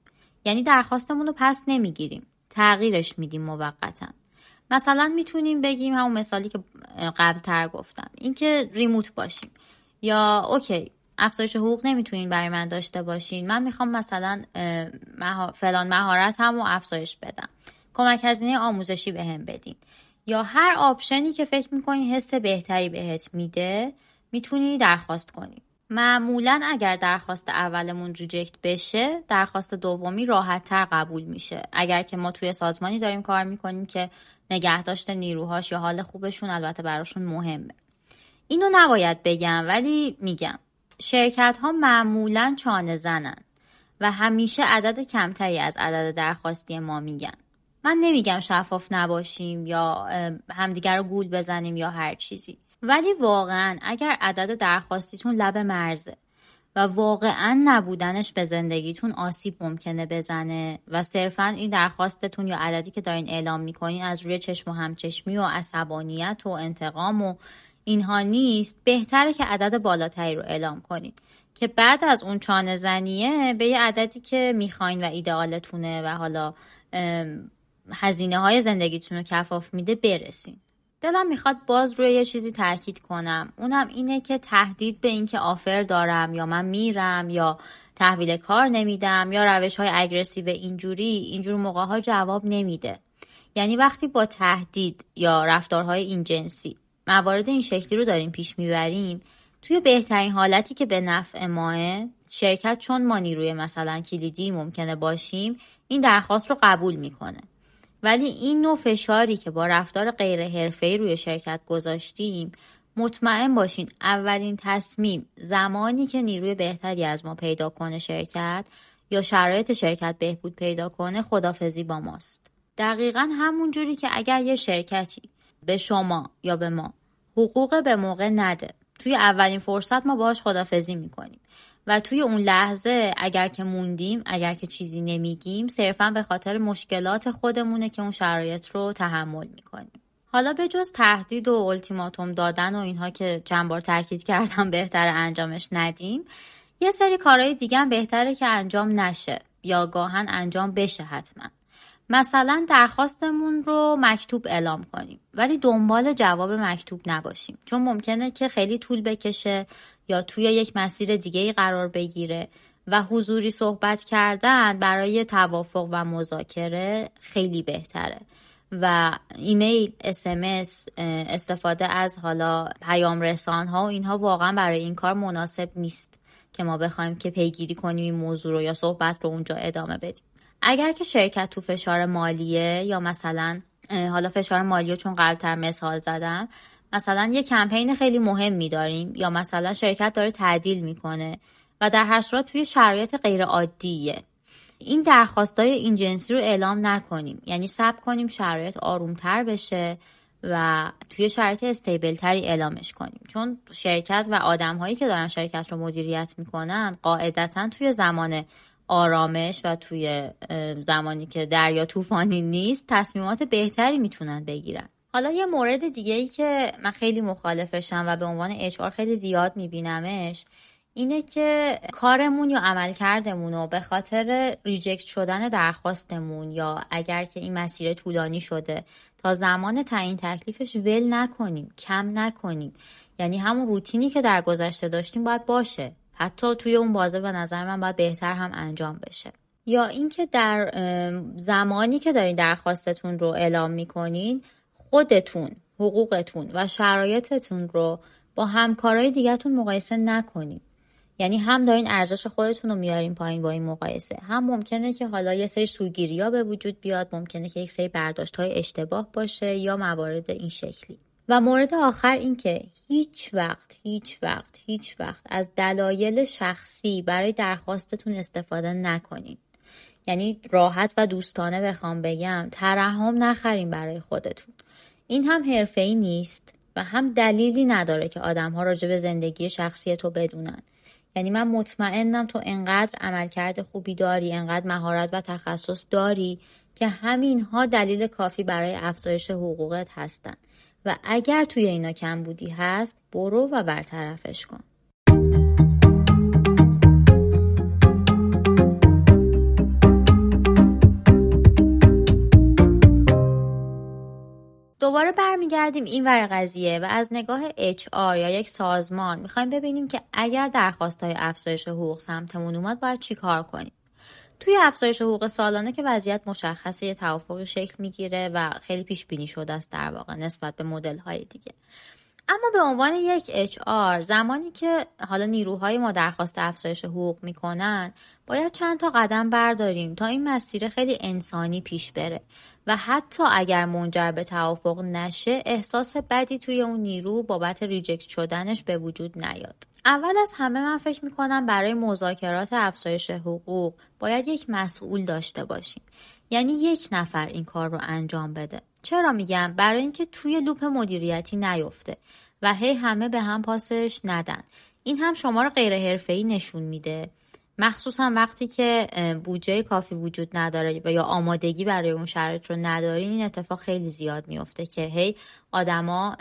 یعنی درخواستمون رو پس نمی‌گیریم. تغییرش میدیم موقتا. مثلا می‌تونیم بگیم همون مثالی که قبل تر گفتم. اینکه remote باشیم. یا okay افزایش حقوق نمی‌تونین برای من داشته باشین. من می‌خوام مثلا فلان مهارتم و افزایش بدم. کمک هزینه آموزشی بهم بدین. یا هر option ی که فکر می‌کنین حس بهتری بهت میده می‌تونی درخواست کنی. معمولا اگر درخواست اولمون reject بشه درخواست دومی راحت تر قبول میشه. اگر که ما توی سازمانی داریم کار می‌کنیم که نگهداشت نیروهاش یا حال خوبشون البته براشون مهمه. اینو نباید بگم ولی میگم. شرکت ها معمولا چانه زنن و همیشه عدد کمتری از عدد درخواستی ما میگن. من نمیگم شفاف نباشیم یا همدیگر رو گول بزنیم یا هر چیزی. ولی واقعا اگر عدد درخواستیتون لب مرزه و واقعا نبودنش به زندگیتون آسیب ممکنه بزنه و صرفا این درخواستتون یا عددی که دارین اعلام می‌کنین از روی چشم و همچشمی و عصبانیت و انتقام و اینها نیست بهتره که عدد بالاتری رو اعلام کنید که بعد از اون چانه زنیه به یه عددی که می‌خواین و ایدئالتونه و حالا هزینه های زندگیتون رو کفاف میده برسین. دلم می‌خواد باز روی یه چیزی تاکید کنم. اونم اینه که تهدید به اینکه آفر دارم یا من میرم یا تحویل کار نمیدم یا روش های اگرسیو اینجوری اینجور موقع ها جواب نمیده. یعنی وقتی با تهدید یا رفتارهای این جنسی موارد این شکلی رو داریم پیش می‌بریم. توی بهترین حالتی که به نفع ماه شرکت چون ما نیروی مثلا کلیدی ممکنه باشیم این درخواست رو قبول می‌کنه. ولی این نوع فشاری که با رفتار غیر حرفه‌ای روی شرکت گذاشتیم مطمئن باشین اولین تصمیم زمانی که نیروی بهتری از ما پیدا کنه شرکت یا شرایط شرکت بهبود پیدا کنه خدافزی با ماست. دقیقا همون جوری که اگر یه شرکتی به شما یا به ما. حقوق به موقع نده. توی اولین فرصت ما باهاش خدافزی می‌کنیم. و توی اون لحظه اگر که موندیم اگر که چیزی نمیگیم صرفا به خاطر مشکلات خودمونه که اون شرایط رو تحمل می‌کنیم. حالا به جز تهدید و التیماتوم دادن و اینها که چند بار تاکید کردم بهتر انجامش ندیم یه سری کارهای دیگه هم بهتره که انجام نشه یا گاهن انجام بشه حتما. مثلا درخواستمون رو مکتوب اعلام کنیم. ولی دنبال جواب مکتوب نباشیم. چون ممکنه که خیلی طول بکشه یا توی یک مسیر دیگه قرار بگیره و حضوری صحبت کردن برای توافق و مذاکره خیلی بهتره. و ایمیل اسمس استفاده از حالا پیام رسان ها و اینها واقعا برای این کار مناسب نیست که ما بخوایم که پیگیری کنیم این موضوع رو یا صحبت رو اونجا ادامه بدیم. اگر که شرکت تو فشار مالیه یا مثلا حالا فشار مالی چون قبلتر مثال زدم مثلا یه کمپین خیلی مهم داریم یا مثلا شرکت داره تعدیل می‌کنه و در هر صورت توی شرایط غیر عادیه. این درخواستای این جنسی رو اعلام نکنیم. یعنی سب کنیم شرایط آرومتر بشه و توی شرایط استیبل تری اعلامش کنیم. چون شرکت و آدم هایی که دارن شرکت رو مدیریت می‌کنن قاعدتا توی زمان آرامش و توی زمانی که دریا طوفانی نیست تصمیمات بهتری می‌تونن بگیرن. حالا یه مورد دیگه ای که من خیلی مخالفشم و به عنوان اچ خیلی زیاد میبینمش اینه که کارمون یا عملکردمون رو به خاطر ریجکت شدن درخواستمون یا اگر که این مسیر طولانی شده تا زمان تعیین تکلیفش ول نکنیم کم نکنیم. یعنی همون روتینی که در گذشته داشتیم باید باشه. حتی توی اون بازه به نظر من باید بهتر هم انجام بشه. یا اینکه در زمانی که دارین درخواستتون رو اعلام می‌کنین خودتون حقوقتون و شرایطتون رو با همکارای دیگهتون مقایسه نکنید یعنی هم دارین ارزش خودتون رو میارین پایین با این مقایسه. هم ممکنه که حالا یه سری سوگیری ها به وجود بیاد ممکنه که یک سری برداشت های اشتباه باشه یا موارد این شکلی. و مورد آخر این که هیچ وقت هیچ وقت هیچ وقت از دلایل شخصی برای درخواستتون استفاده نکنید یعنی راحت و دوستانه بخوام بگم ترحم نخرین برای خودتون. این هم حرفه‌ای نیست و هم دلیلی نداره که آدم ها راجع به زندگی شخصی تو بدونن. یعنی من مطمئنم تو انقدر عملکرد خوبی داری انقدر مهارت و تخصص داری که همین ها دلیل کافی برای افزایش حقوقت هستن. و اگر توی اینا کم بودی هست برو و برطرفش کن. دوباره برمیگردیم این ور قضیه و از نگاه HR یا یک سازمان می‌خوایم ببینیم که اگر درخواست های افزایش حقوق سمتمون اومد باید چی کار کنیم؟ توی افزایش حقوق سالانه که وضعیت مشخصه یه توافقی شکل می‌گیره و خیلی پیش بینی شده است در واقع نسبت به مدل های دیگه. اما به عنوان یک HR زمانی که حالا نیروهای ما درخواست افزایش حقوق می‌کنن باید چند تا قدم برداریم تا این مسیر خیلی انسانی پیش بره. و حتی اگر منجر به توافق نشه احساس بدی توی اون نیرو بابت ریجکت شدنش به وجود نیاد. اول از همه من فکر می‌کنم برای مذاکرات افزایش حقوق باید یک مسئول داشته باشیم. یعنی یک نفر این کار رو انجام بده. چرا میگم؟ برای اینکه توی لوپ مدیریتی نیفته و هی همه به هم پاسش ندن. این هم شما رو غیر حرفه‌ای نشون میده. مخصوصا وقتی که بودجه کافی وجود نداره یا آمادگی برای اون شرایط رو ندارین این اتفاق خیلی زیاد میفته که هی آدما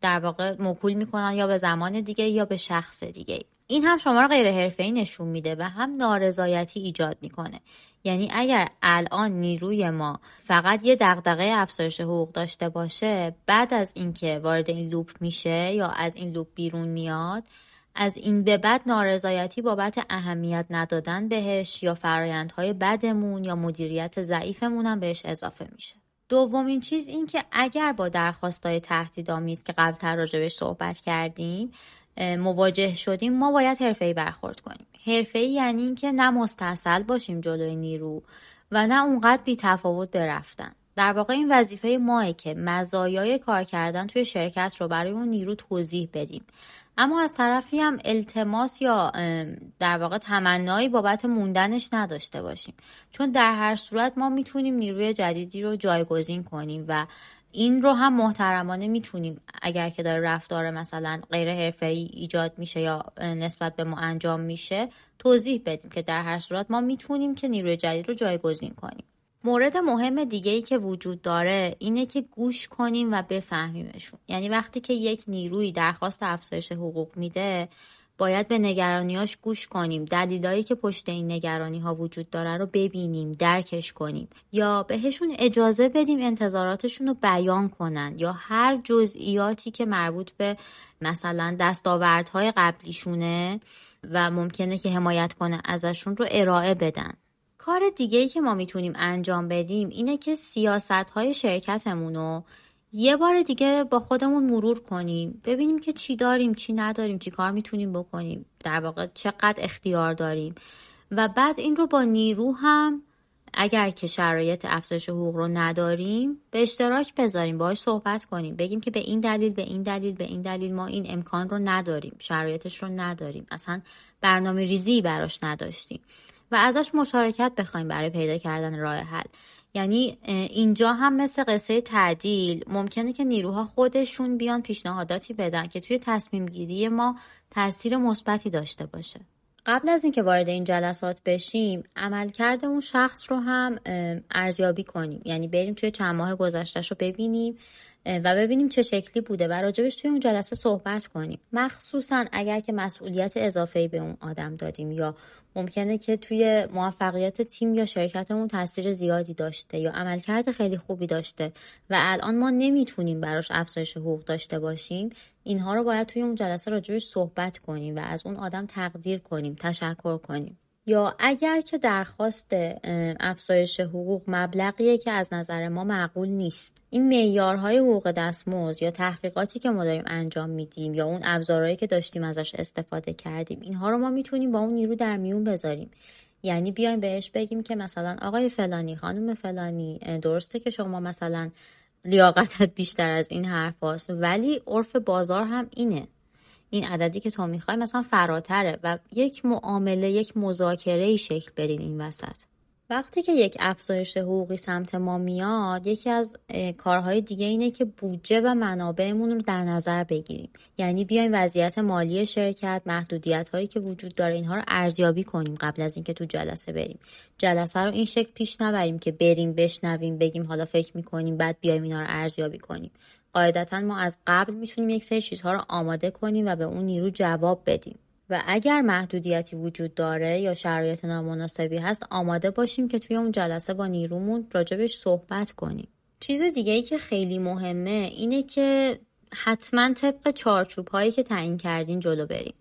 در واقع مکول می‌کنن یا به زمان دیگه یا به شخص دیگه. این هم شما رو غیر حرفه‌ای نشون میده و هم نارضایتی ایجاد می‌کنه. یعنی اگر الان نیروی ما فقط یه دغدغه افزایش حقوق داشته باشه بعد از اینکه وارد این لوپ میشه یا از این لوپ بیرون میاد از این به بعد نارضایتی بابت اهمیت ندادن بهش یا فرایندهای بدمون یا مدیریت ضعیفمون هم بهش اضافه میشه. دومین چیز این که اگر با درخواستای تهدیدآمیز که قبلتر راجبش صحبت کردیم مواجه شدیم ما باید حرفه‌ای برخورد کنیم. حرفه‌ای یعنی اینکه نه مستصل باشیم جلوی نیرو و نه اونقدر بی تفاوت برفتن. در واقع این وظیفه ماه که مزایای کار کردن توی شرکت رو برای اون نیرو توضیح بدیم. اما از طرفی هم التماس یا در واقع تمنایی بابت موندنش نداشته باشیم. چون در هر صورت ما می‌تونیم نیروی جدیدی رو جایگزین کنیم و این رو هم محترمانه می‌تونیم اگر که داره رفتار مثلا غیر حرفه‌ای ایجاد میشه یا نسبت به ما انجام میشه توضیح بدیم که در هر صورت ما می‌تونیم که نیروی جدید رو جایگزین کنیم. مورد مهم دیگه ای که وجود داره اینه که گوش کنیم و بفهمیمشون. یعنی وقتی که یک نیروی درخواست افزایش حقوق میده باید به نگرانیاش گوش کنیم. دلیلایی که پشت این نگرانی ها وجود داره رو ببینیم درکش کنیم. یا بهشون اجازه بدیم انتظاراتشون رو بیان کنن. یا هر جزئیاتی که مربوط به مثلا دستاوردهای قبلیشونه و ممکنه که حمایت کنه ازشون رو ارائه بدن. کار دیگه ای که ما می‌تونیم انجام بدیم اینه که سیاست های شرکتمون رو یه بار دیگه با خودمون مرور کنیم ببینیم که چی داریم چی نداریم چی کار می‌تونیم بکنیم در واقع چقدر اختیار داریم. و بعد این رو با نیرو هم اگر که شرایط افزایش حقوق رو نداریم به اشتراک بذاریم باهاش صحبت کنیم. بگیم که به این دلیل به این دلیل به این دلیل ما این امکان رو نداریم شرایطش رو نداریم. اصلا برنامه ریزی براش نداشتیم. و ازش مشارکت بخوایم برای پیدا کردن راه حل. یعنی اینجا هم مثل قصه تعدیل ممکنه که نیروها خودشون بیان پیشنهاداتی بدن که توی تصمیم گیری ما تاثیر مثبتی داشته باشه. قبل از اینکه وارد این جلسات بشیم عملکرد اون شخص رو هم ارزیابی کنیم. یعنی بریم توی چند ماه گذشتهش رو ببینیم. و ببینیم چه شکلی بوده و راجبش توی اون جلسه صحبت کنیم. مخصوصا اگر که مسئولیت اضافه به اون آدم دادیم یا ممکنه که توی موفقیت تیم یا شرکتمون تاثیر زیادی داشته یا عملکرد خیلی خوبی داشته و الان ما نمی‌تونیم براش افزایش حقوق داشته باشیم اینها رو باید توی اون جلسه راجبش صحبت کنیم و از اون آدم تقدیر کنیم تشکر کنیم. یا اگر که درخواست افزایش حقوق مبلغیه که از نظر ما معقول نیست. این معیارهای حقوق دستمزد یا تحقیقاتی که ما داریم انجام میدیم یا اون ابزارهایی که داشتیم ازش استفاده کردیم اینها رو ما می‌تونیم با اون نیرو در میون بذاریم. یعنی بیایم بهش بگیم که مثلا آقای فلانی خانم فلانی درسته که شما مثلا لیاقتت بیشتر از این حرف هاست ولی عرف بازار هم اینه. این عددی که تو می‌خوای مثلا فراتره و یک معامله یک مذاکره شکل بدین این وسط. وقتی که یک افزایش حقوقی سمت ما میاد یکی از کارهای دیگه اینه که بودجه و منابعمون رو در نظر بگیریم. یعنی بیایم وضعیت مالی شرکت محدودیت هایی که وجود داره اینها رو ارزیابی کنیم قبل از اینکه تو جلسه بریم. جلسه رو این شکل پیش نبریم که بریم بشنویم بگیم حالا فکر می‌کنیم بعد بیایم اینا رو ارزیابی کنیم. قاعدتا ما از قبل می‌تونیم یک سری چیزها رو آماده کنیم و به اون نیرو جواب بدیم. و اگر محدودیتی وجود داره یا شرایط نامناسبی هست آماده باشیم که توی اون جلسه با نیرومون راجبش صحبت کنیم. چیز دیگه ای که خیلی مهمه اینه که حتما طبق چارچوب هایی که تعیین کردین جلو برین.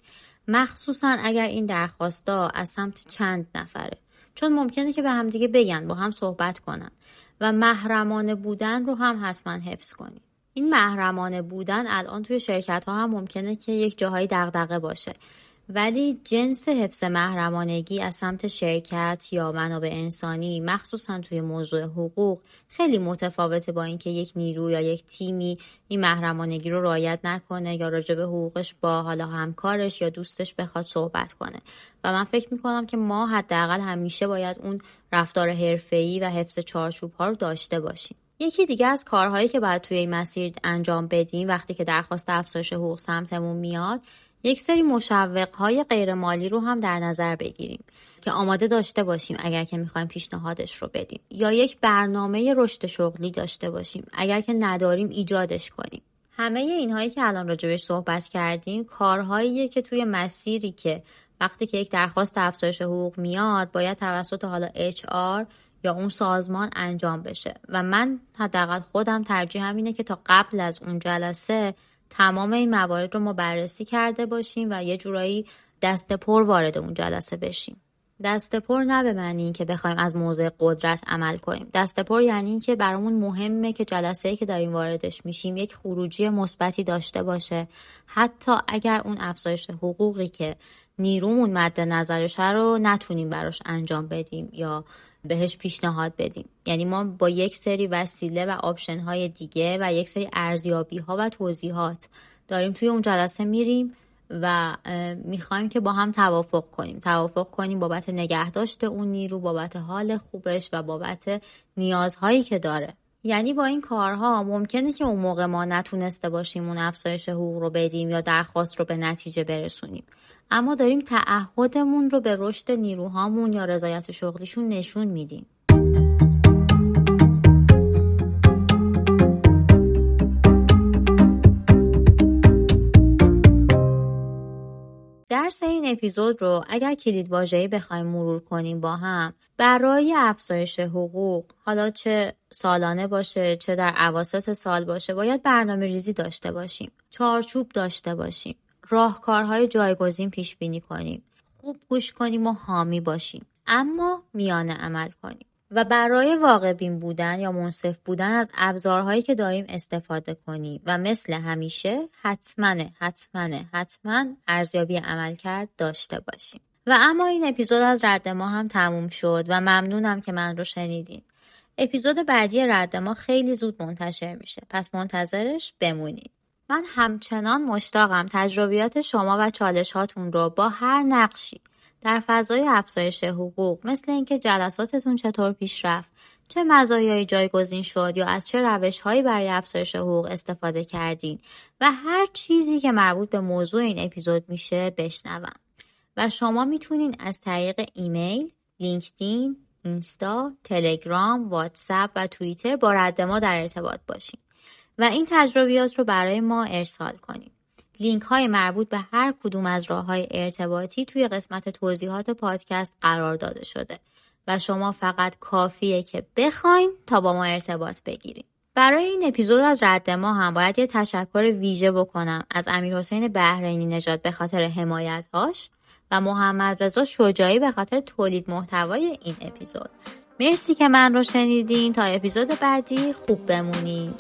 مخصوصا اگر این درخواستا از سمت چند نفره. چون ممکنه که به همدیگه بگن با هم صحبت کنن. و محرمانه بودن رو هم حتما حفظ کنید این محرمانه بودن الان توی شرکت ها هم ممکنه که یک جاهایی دغدغه باشه. ولی جنس حفظ محرمانگی از سمت شرکت یا منابع انسانی مخصوصا توی موضوع حقوق خیلی متفاوته با اینکه یک نیرو یا یک تیمی این محرمانگی رو رعایت نکنه یا راجع به حقوقش با حالا همکارش یا دوستش بخواد صحبت کنه. و من فکر می‌کنم که ما حداقل همیشه باید اون رفتار حرفه‌ای و حفظ چارچوب ها رو داشته باشیم. یکی دیگه از کارهایی که باید توی این مسیر انجام بدیم وقتی که درخواست افزایش حقوق سمتمون میاد یک سری مشوقهای غیرمالی رو هم در نظر بگیریم که آماده داشته باشیم اگر که می‌خوایم پیشنهادش رو بدیم. یا یک برنامه رشد شغلی داشته باشیم اگر که نداریم ایجادش کنیم. همه اینهایی که الان راجبش صحبت کردیم کارهاییه که توی مسیری که وقتی که یک درخواست افزایش حقوق میاد باید توسط حالا HR یا اون سازمان انجام بشه. و من حداقل خودم ترجیحم اینه که تا قبل از اون جلسه تمام این موارد رو ما بررسی کرده باشیم و یه جورایی دست پر وارد اون جلسه بشیم. دست پر نه به معنی این که بخوایم از موضع قدرت عمل کنیم. دست پر یعنی این که برامون مهمه که جلسه که داریم واردش میشیم یک خروجی مثبتی داشته باشه. حتی اگر اون افزایش حقوقی که نیرومون مد نظرشه رو نتونیم براش انجام بدیم یا بهش پیشنهاد بدیم. یعنی ما با یک سری وسیله و آپشن های دیگه و یک سری ارزیابی ها و توضیحات داریم توی اون جلسه میریم و می‌خوایم که با هم توافق کنیم. توافق کنیم بابت نگهداشت اون نیرو بابت حال خوبش و بابت نیازهایی که داره. یعنی با این کارها ممکنه که اون موقع ما نتونسته باشیم اون افزایش حقوق رو بدیم یا درخواست رو به نتیجه برسونیم. اما داریم تعهدمون رو به رشد نیروهامون یا رضایت شغلیشون نشون میدیم. درس این اپیزود رو اگر کلید واژه‌ای بخوایم مرور کنیم با هم برای افزایش حقوق حالا چه سالانه باشه چه در عواسط سال باشه باید برنامه ریزی داشته باشیم چارچوب داشته باشیم. راهکارهای جایگزین پیش بینی کنیم. خوب گوش کنیم و حامی باشیم. اما میانه عمل کنیم. و برای واقع بین بودن یا منصف بودن از ابزارهایی که داریم استفاده کنیم. و مثل همیشه حتما حتما حتما ارزیابی عمل کرد داشته باشیم. و اما این اپیزود از رد ما هم تموم شد و ممنونم که من رو شنیدین. اپیزود بعدی رد ما خیلی زود منتشر میشه. پس منتظرش بمونید من همچنان مشتاقم تجربیات شما و چالش هاتون رو با هر نقشی در فضای افزایش حقوق مثل اینکه جلساتتون چطور پیش رفت چه مزایایی جایگزین شد یا از چه روش هایی برای افزایش حقوق استفاده کردین و هر چیزی که مربوط به موضوع این اپیزود میشه بشنوم. و شما می‌تونین از طریق ایمیل، لینکدین، اینستا، تلگرام، واتساپ و توییتر با رد ما در ارتباط باشین. و این تجربیات رو برای ما ارسال کنیم. لینک های مربوط به هر کدوم از راه های ارتباطی توی قسمت توضیحات پادکست قرار داده شده و شما فقط کافیه که بخواین تا با ما ارتباط بگیرید. برای این اپیزود از رد ما هم باید یه تشکر ویژه بکنم از امیر حسین بحرینی نژاد به خاطر حمایت هاش و محمد رضا شجاعی به خاطر تولید محتوای این اپیزود مرسی که من رو شنیدین تا اپیزود بعدی خوب بمونین